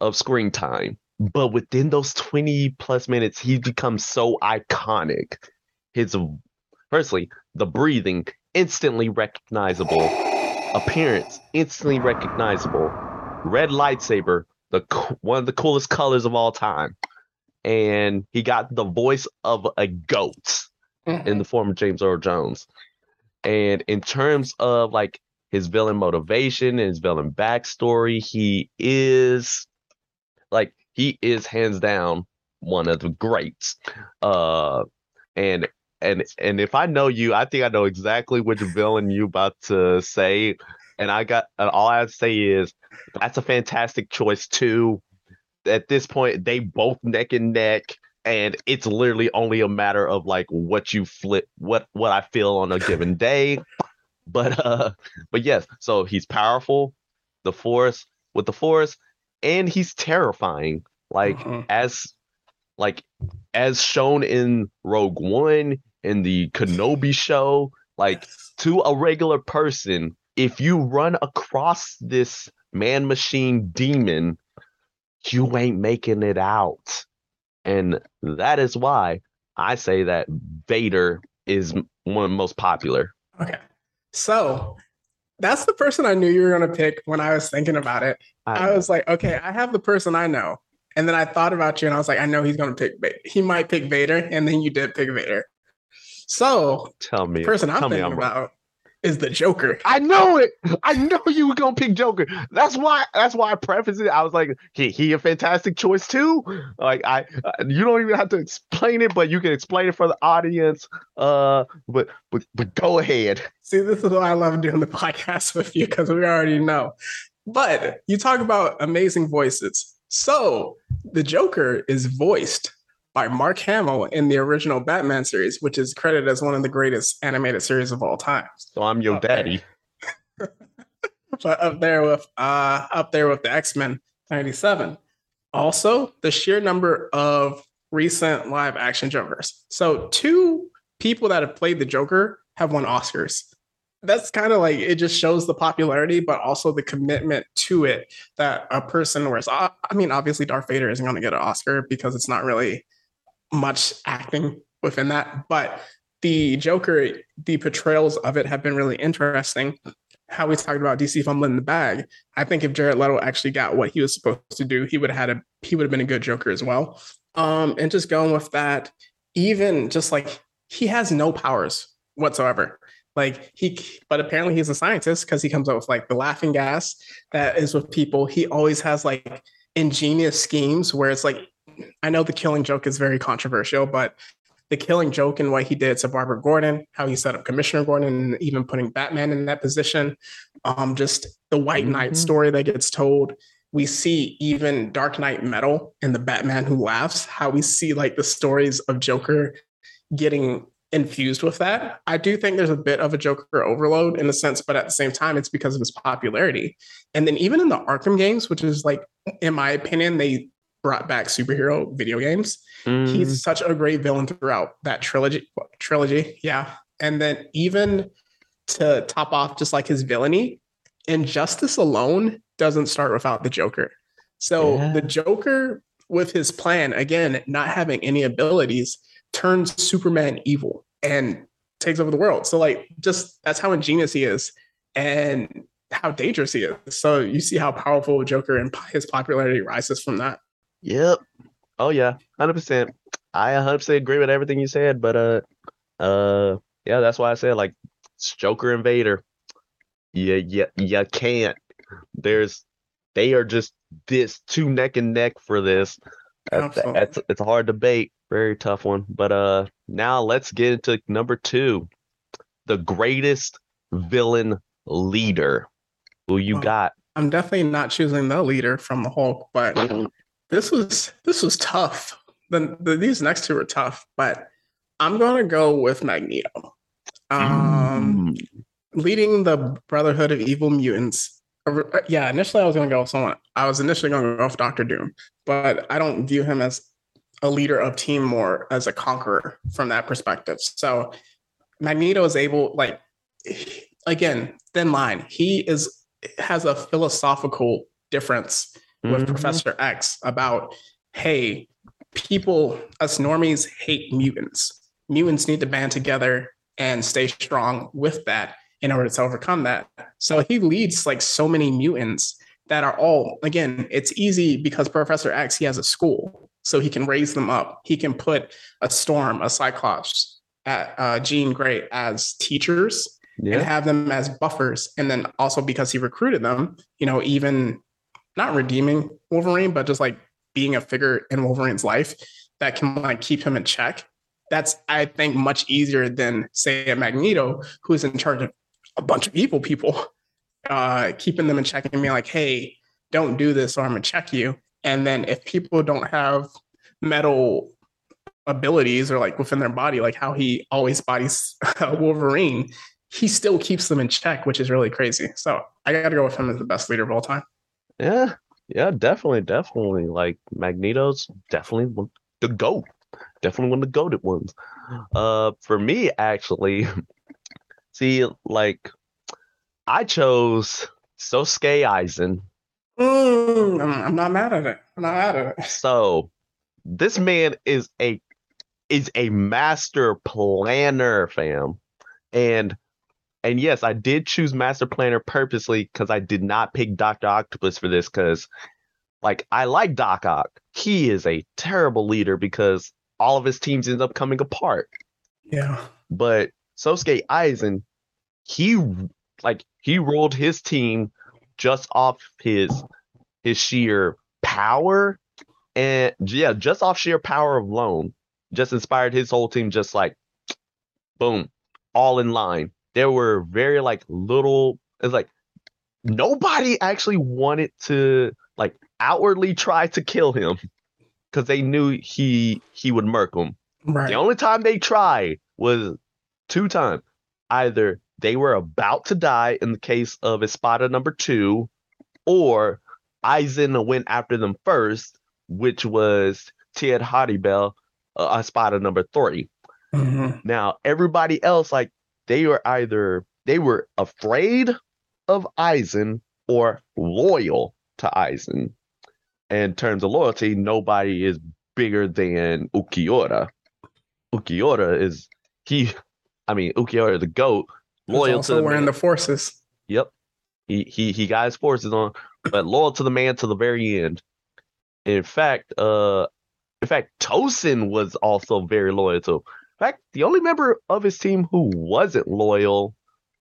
of screen time. But within those 20 plus minutes, he becomes so iconic. His, firstly, the breathing, instantly recognizable. Appearance, instantly recognizable. Red lightsaber, the one of the coolest colors of all time. And he got the voice of a goat in the form of James Earl Jones. And in terms of like his villain motivation and his villain backstory, he is like he is hands down one of the greats. Uh and and and if I know you, I think I know exactly which villain you about to say. And I got and all I have to say is that's a fantastic choice too. At this point, they both neck and neck and it's literally only a matter of like what you flip what what I feel on a given day. But uh but yes, so he's powerful, the force with the force, and he's terrifying. Like Mhm. as like as shown in Rogue One, in the Kenobi show, like to a regular person, if you run across this man machine demon, you ain't making it out. And that is why I say that Vader is one of the most popular. Okay. So that's the person I knew you were going to pick when I was thinking about it. I, I, was like, okay, I have the person I know. And then I thought about you and I was like, I know he's going to pick, he might pick Vader. And then you did pick Vader. So tell me, person I'm thinking about is the Joker. I know it. I know you were gonna pick Joker. That's why. That's why I prefaced it. I was like, he, he a fantastic choice too. Like I, uh, you don't even have to explain it, but you can explain it for the audience. Uh, but but but go ahead. See, this is why I love doing the podcast with you because we already know. But you talk about amazing voices. So the Joker is voiced by Mark Hamill in the original Batman series, which is credited as one of the greatest animated series of all time. So I'm your daddy. but up there with uh up there with the X-Men 97. Also, the sheer number of recent live action Jokers. So two people that have played the Joker have won Oscars. That's kind of like it just shows the popularity, but also the commitment to it that a person wears. I mean, obviously, Darth Vader isn't going to get an Oscar because it's not really much acting within that. But the Joker, the portrayals of it have been really interesting. How we talked about DC fumbling the bag. I think if Jared Leto actually got what he was supposed to do, he would have had a he would have been a good Joker as well. Um, and just going with that, even just like he has no powers whatsoever. Like he, but apparently he's a scientist because he comes up with like the laughing gas that is with people. He always has like ingenious schemes where it's like I know the killing joke is very controversial, but the killing joke and what he did to Barbara Gordon, how he set up Commissioner Gordon, and even putting Batman in that position, um, just the White Knight mm-hmm. story that gets told. We see even Dark Knight Metal and the Batman Who Laughs, how we see like the stories of Joker getting infused with that. I do think there's a bit of a Joker overload in a sense, but at the same time, it's because of his popularity. And then even in the Arkham games, which is like, in my opinion, they brought back superhero video games. Mm. He's such a great villain throughout that trilogy. Trilogy, yeah. And then even to top off just like his villainy, Injustice alone doesn't start without the Joker. So yeah. the Joker, with his plan, again, not having any abilities, turns Superman evil and takes over the world. So like just that's how ingenious he is and how dangerous he is. So you see how powerful Joker and his popularity rises from that. Yep. Oh yeah, hundred percent. I hundred percent agree with everything you said, but uh, uh, yeah, that's why I said like Joker and Vader. Yeah, yeah, you can't. There's, they are just this two neck and neck for this. That's, that's it's a hard debate, very tough one. But uh, now let's get into number two, the greatest villain leader. Who you well, got? I'm definitely not choosing the leader from the Hulk, but this was this was tough. The, the these next two are tough, but I'm gonna go with Magneto. Um, mm. leading the Brotherhood of Evil Mutants. Uh, yeah, initially I was gonna go with someone. I was initially gonna go with Doctor Doom, but I don't view him as a leader of team more as a conqueror from that perspective. So Magneto is able, like, again, thin line. He is has a philosophical difference with mm-hmm. Professor X about, hey, people, us normies hate mutants. Mutants need to band together and stay strong with that in order to overcome that. So he leads like so many mutants that are all, again, it's easy because Professor X, he has a school. So he can raise them up. He can put a Storm, a Cyclops, at, uh, Jean Grey as teachers yeah. and have them as buffers. And then also because he recruited them, you know, even not redeeming Wolverine, but just like being a figure in Wolverine's life that can like keep him in check. That's I think much easier than say a Magneto who's in charge of a bunch of evil people, uh, keeping them in check and being like, hey, don't do this or I'm gonna check you. And then if people don't have metal abilities or like within their body, like how he always bodies Wolverine, he still keeps them in check, which is really crazy. So I got to go with him as the best leader of all time. Yeah, yeah, definitely, definitely. Like Magneto's definitely the goat. Definitely one of the goaded ones. Uh, for me, actually, see, like, I chose Sosuke Aizen. Mm, I'm, I'm not mad at it. I'm not mad at it. So, this man is a is a master planner, fam, and and yes, I did choose master planner purposely because I did not pick Doctor Octopus for this because, like, I like Doc Ock. He is a terrible leader because all of his teams end up coming apart. Yeah. But Sosuke Aizen, he like he rolled his team just off his his sheer power and yeah, just off sheer power alone, just inspired his whole team just like boom, all in line. There were very like little it's like nobody actually wanted to like outwardly try to kill him because they knew he he would murk them. Right. The only time they tried was two times. Either they were about to die in the case of Espada number two, or Aizen went after them first, which was Tier Harribel, uh, Espada number 3 Mhm. Now, everybody else, like, they were either they were afraid of Aizen or loyal to Aizen. In terms of loyalty, nobody is bigger than Ulquiorra. Ulquiorra is he I mean Ulquiorra the goat, loyal to also the wearing man. the forces. Yep. He he he got his forces on, but loyal to the man to the very end. In fact, uh in fact, Tosen was also very loyal to fact, the only member of his team who wasn't loyal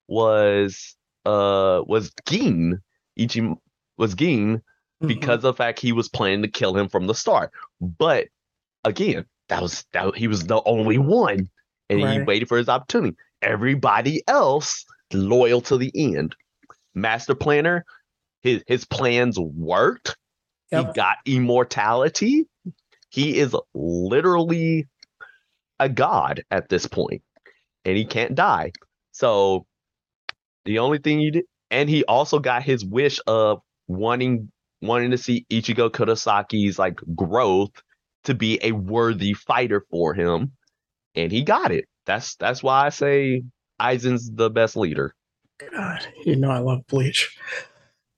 was uh was Gin. Ichi was Gin Mhm. because of the fact he was planning to kill him from the start. But again, that was that he was the only one, and he waited for his opportunity. Everybody else loyal to the end. Master Planner, his his plans worked. He got immortality. He is literally a god at this point, and he can't die. So the only thing you did, and he also got his wish of wanting wanting to see Ichigo Kurosaki's like growth to be a worthy fighter for him, and he got it. That's that's why I say Aizen's the best leader. God, you know I love Bleach.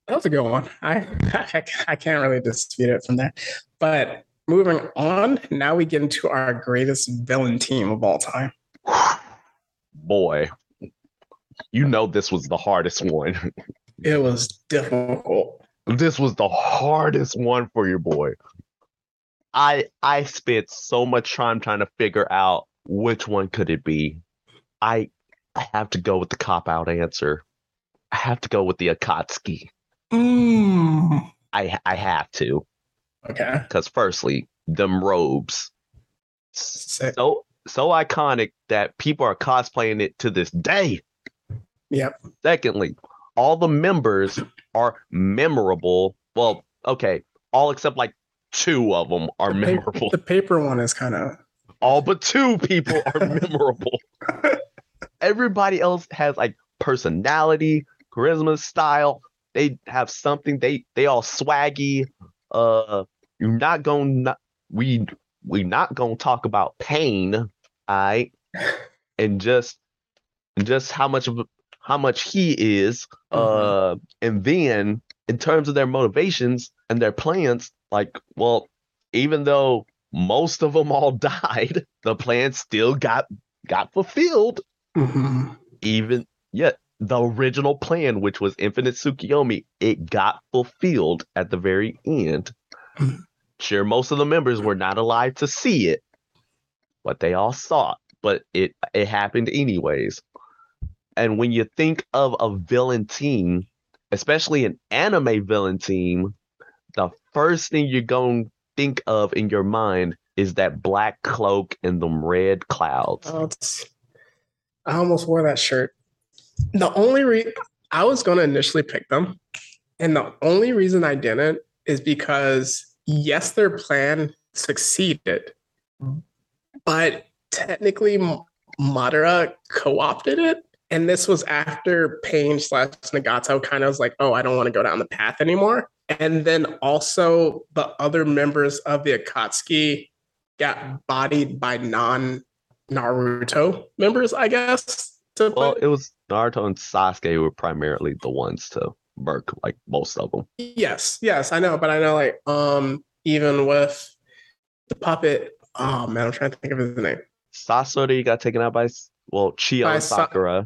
That was a good one. I, I I can't really dispute it from there. But moving on, now we get into our greatest villain team of all time. Boy, you know this was the hardest one. It was difficult. this was the hardest one for your boy. I I spent so much time trying to figure out which one could it be. I I have to go with the cop out answer. I have to go with the Akatsuki. Mm. I I have to Okay. because firstly, them robes Sick. so so iconic that people are cosplaying it to this day. Yep. Secondly, all the members are memorable. Well, okay, all except like two of them are The paper, memorable. the paper one is kind of all but two people are memorable. Everybody else has like personality, charisma, style. They have something. They they all swaggy. Uh, you're not gonna we we not gonna talk about pain, all right? And just just how much of how much he is. Uh, and then in terms of their motivations and their plans, like well, even though most of them all died, the plan still got got fulfilled. Mhm. Even yet, the original plan, which was Infinite Tsukiyomi, it got fulfilled at the very end. Mhm. Sure, most of the members were not alive to see it, but they all saw it. But it it happened anyways. And when you think of a villain team, especially an anime villain team, the first thing you're going to think of in your mind is that black cloak and them red clouds. Oh, I almost wore that shirt. The only reason I was going to initially pick them, and the only reason I didn't is because yes, their plan succeeded, but technically Madara co-opted it. And this was after Pain slash Nagato kind of was like, oh, I don't want to go down the path anymore. And then also the other members of the Akatsuki got bodied by non Naruto members, I guess. Well, play. it was Naruto and Sasuke were primarily the ones to murk like most of them. yes, yes, I know, but I know like um even with the puppet. Oh man, I'm trying to think of his name. Sasori got taken out by well Chiyo By and Sa- Sakura.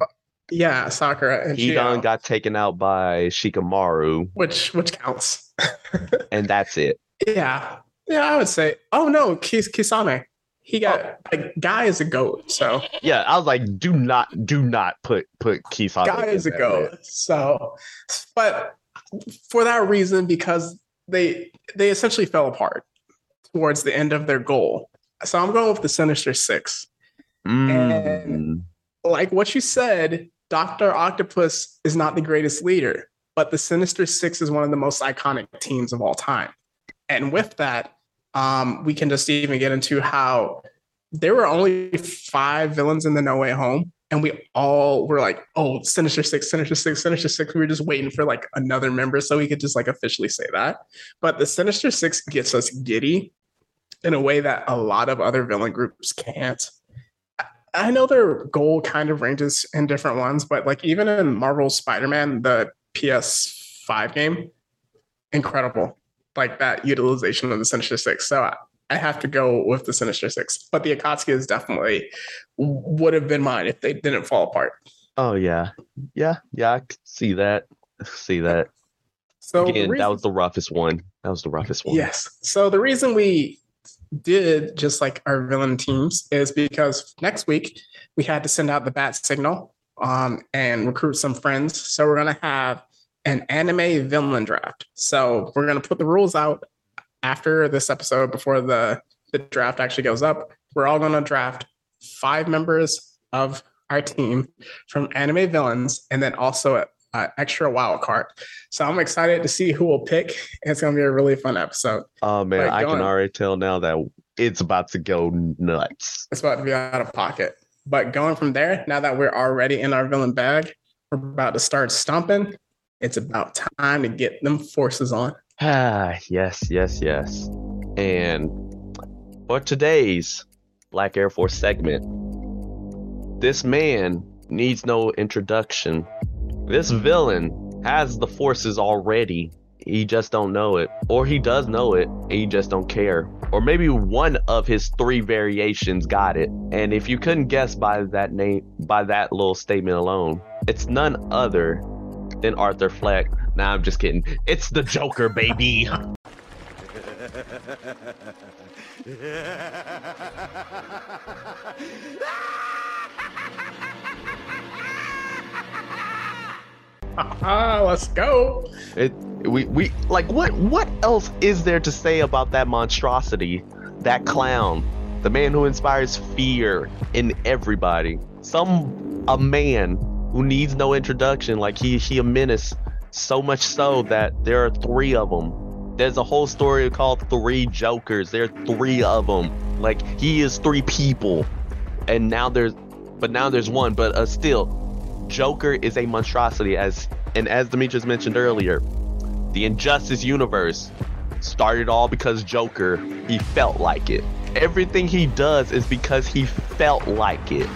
Yeah, Sakura and Hidan Chiyo, got taken out by Shikamaru, which which counts. and that's it. yeah, yeah, I would say. Oh no, Kis- Kisame. He got like Guy is a goat, so Yeah, I was like, do not, do not put put Kisame. Guy is a goat. man. So, but for that reason, because they they essentially fell apart towards the end of their goal. So I'm going with the Sinister Six. Mm. Like what you said, Doctor Octopus is not the greatest leader, but the Sinister Six is one of the most iconic teams of all time. And with that, um, we can just even get into how there were only five villains in the No Way Home, and we all were like, "Oh, Sinister Six, Sinister Six, Sinister Six. We were just waiting for like another member so we could just like officially say that. But the Sinister Six gets us giddy in a way that a lot of other villain groups can't. I- know their goal kind of ranges in different ones, but like even in Marvel Spider-Man, the PS5 game, incredible. Like that utilization of the Sinister Six. So I, I have to go with the Sinister Six. But the Akatsuki is definitely would have been mine if they didn't fall apart. Oh yeah, yeah, yeah. I see that. See that. So Again, that was the roughest one. That was the roughest one. Yes. So the reason we did just like our villain teams is because next week we had to send out the bat signal um, and recruit some friends. So we're gonna have an anime villain draft. So we're gonna put the rules out after this episode before the the draft actually goes up. We're all gonna draft five members of our team from anime villains and then also an extra wild card. So I'm excited to see who we'll pick. It's gonna be a really fun episode. Oh man, Right, I can on. already tell now that it's about to go nuts. It's about to be out of pocket. But going from there, now that we're already in our villain bag, we're about to start stomping. It's about time to get them forces on. Ah, yes, yes, yes. And for today's Black Air Force segment, this man needs no introduction. This villain has the forces already. He just don't know it. Or he does know it and he just don't care. Or maybe one of his three variations got it. And if you couldn't guess by that name by that little statement alone, it's none other than Arthur Fleck. Nah, I'm just kidding. It's the Joker, baby. Ah, let's go. It we we like what what else is there to say about that monstrosity, that clown, the man who inspires fear in everybody. Some a man who needs no introduction, like he he a menace, so much so that there are three of them. There's a whole story called Three Jokers. There are three of them. Like he is three people, and now there's, but now there's one. But uh, still, Joker is a monstrosity as and as Demetrius mentioned earlier, the Injustice universe started all because Joker, he felt like it. Everything he does is because he felt like it.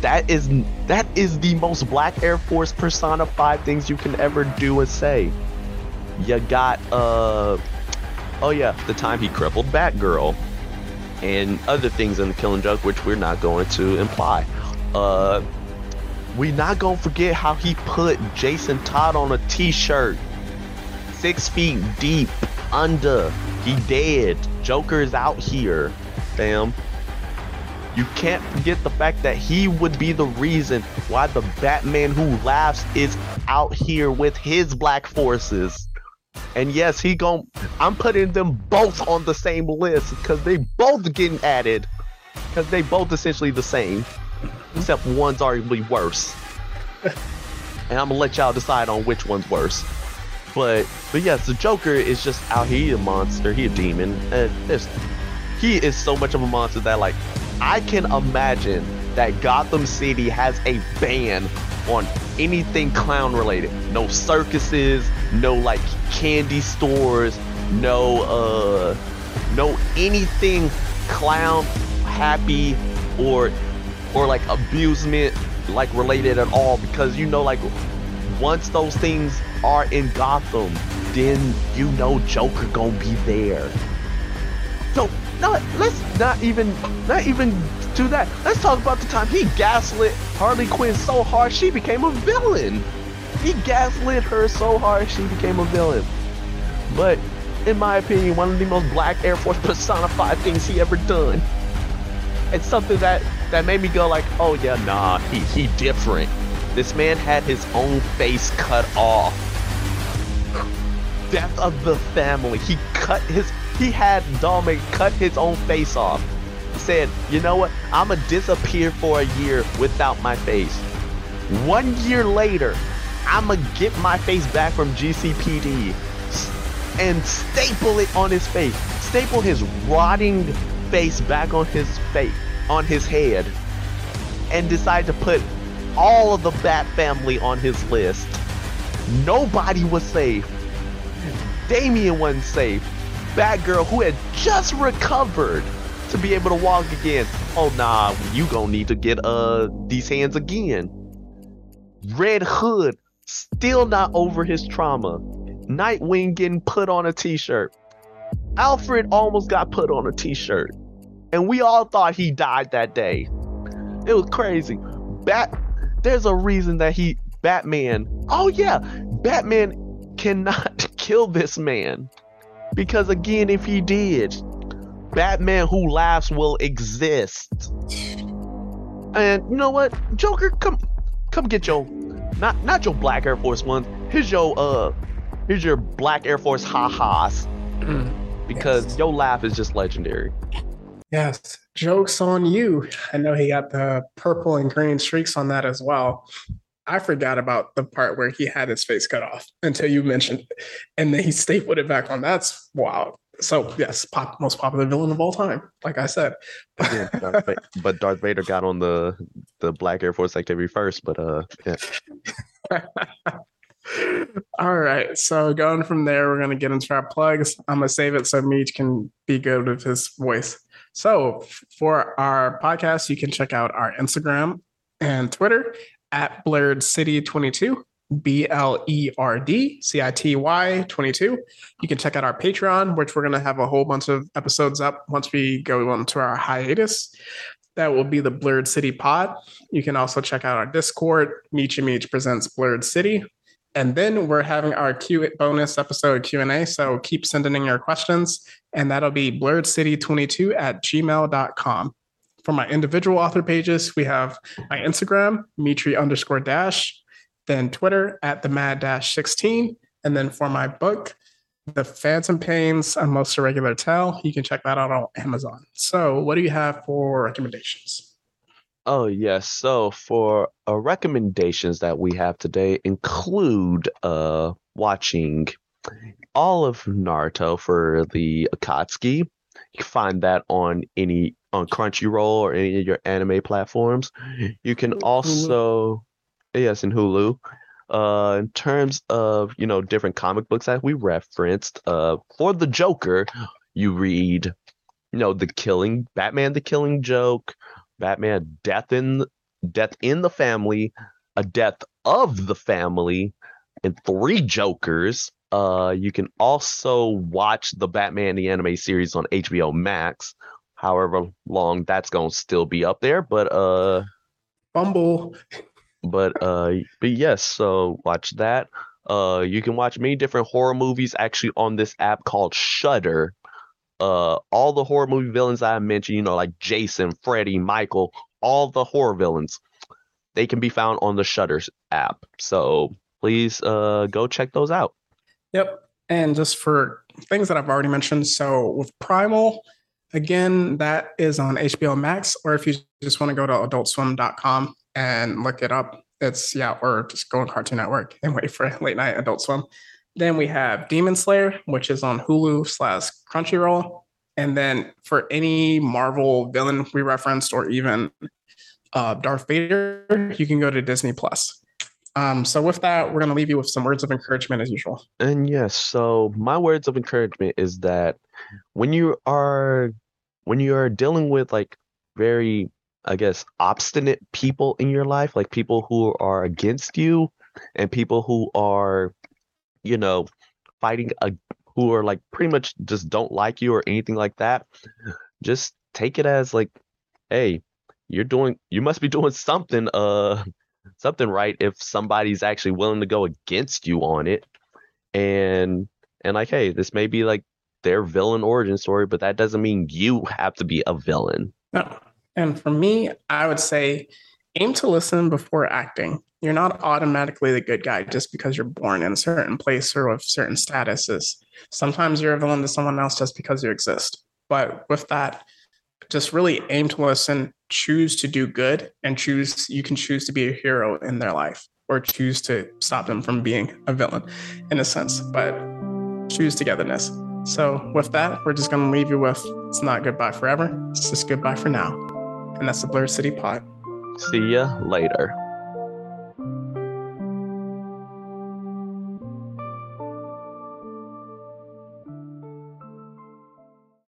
That is that is the most Black Air Force personified things you can ever do and say. You got uh oh yeah, the time he crippled Batgirl and other things in the Killing Joke which we're not going to imply. Uh we not gonna forget how he put Jason Todd on a t-shirt. Six feet deep under. He dead. Joker is out here. Damn. You can't forget the fact that he would be the reason why the Batman who laughs is out here with his black forces. And yes, he gon' I'm putting them both on the same list because they both getting added. Because they both essentially the same except one's arguably worse. and I'm gonna let y'all decide on which one's worse. But but yes, the Joker is just out here he a monster, he a demon, and there's he is so much of a monster that like I can imagine that Gotham City has a ban on anything clown related. No circuses, no like candy stores, no uh no anything clown, happy, or or like abusement like related at all because you know like once those things are in Gotham, then you know Joker gonna be there. So no, let's not even not even do that. Let's talk about the time he gaslit Harley Quinn so hard she became a villain. He gaslit her so hard she became a villain. But in my opinion, one of the most black Air Force personified things he ever done. It's something that that made me go like, oh yeah, nah, he he different. This man had his own face cut off. Death of the family. He cut his he had Dollmaker cut his own face off. He said, you know what? I'ma disappear for a year without my face. One year later, I'ma get my face back from GCPD and staple it on his face. Staple his rotting face back on his face, on his head, and decide to put all of the Bat family on his list. Nobody was safe. Damian wasn't safe. Batgirl, who had just recovered to be able to walk again. Oh nah, you gonna need to get uh these hands again. Red Hood, still not over his trauma. Nightwing getting put on a t-shirt. Alfred almost got put on a t-shirt. And we all thought he died that day. It was crazy. Bat there's a reason that he Batman. Oh yeah, Batman cannot kill this man. Because again, if he did, Batman who laughs will exist. And you know what? Joker, come come get your not not your black Air Force One. Here's your uh here's your black Air Force ha-has. because Yes. your laugh is just legendary. Yes, jokes on you. I know he got the purple and green streaks on that as well. I forgot about the part where he had his face cut off until you mentioned it. And then he stapled it back on. That's wild. So, yes, pop, most popular villain of all time, like I said. Yeah, Darth but Darth Vader got on the the Black Air Force activity first. But uh, yeah. All right. So going from there, we're gonna get into our plugs. I'm gonna save it so Meech can be good with his voice. So for our podcast, you can check out our Instagram and Twitter at Blerd City 22. B L E R D C I T Y 22. You can check out our Patreon, which we're going to have a whole bunch of episodes up once we go into our hiatus. That will be the Blerd City Pod. You can also check out our Discord, Meech and Meech Presents Blerd City. And then we're having our Q bonus episode Q&A. So keep sending in your questions. And that'll be blerdcity22 at gmail.com. For my individual author pages, we have my Instagram, Mitri underscore dash, then Twitter at the mad dash 16. And then for my book, The Phantom Pains, A Most Irregular Tale, you can check that out on Amazon. So what do you have for recommendations? Oh yes. So for uh, recommendations that we have today include uh watching all of Naruto for the Akatsuki. You can find that on any on Crunchyroll or any of your anime platforms. You can Hulu. also yes, in Hulu. Uh, in terms of you know different comic books that we referenced, uh, for the Joker, you read, you know, the Killing Batman, the Killing Joke, Batman Death in Death in the Family, a Death of the Family, and three Jokers. Uh, you can also watch the Batman the anime series on HBO Max. However long that's gonna still be up there, but uh, Bumble. but uh, but yes, so watch that. Uh, you can watch many different horror movies actually on this app called Shudder. Uh, all the horror movie villains I mentioned, you know, like Jason, Freddy, Michael, all the horror villains, they can be found on the Shudder app. So please uh go check those out. Yep. And just for things that I've already mentioned. So with Primal, again, that is on HBO Max, or if you just want to go to adultswim.com and look it up, it's yeah, or just go on Cartoon Network and wait for late night Adult Swim. Then we have Demon Slayer, which is on Hulu slash Crunchyroll. And then for any Marvel villain we referenced, or even uh, Darth Vader, you can go to Disney Plus. Um, so with that, we're going to leave you with some words of encouragement as usual. And yes, so my words of encouragement is that when you are when you're dealing with like very, I guess, obstinate people in your life, like people who are against you and people who are, you know, fighting a who are like pretty much just don't like you or anything like that, just take it as like, hey, you're doing you must be doing something uh something right if somebody's actually willing to go against you on it. And and like, hey, this may be like their villain origin story, but that doesn't mean you have to be a villain. No. And for me, I would say aim to listen before acting. You're not automatically the good guy just because you're born in a certain place or with certain statuses. Sometimes you're a villain to someone else just because you exist. But with that, just really aim to listen, choose to do good, and choose you can choose to be a hero in their life or choose to stop them from being a villain in a sense. But choose togetherness. So with that, we're just gonna leave you with it's not goodbye forever, it's just goodbye for now. And that's the Blerd City Pod. See ya later.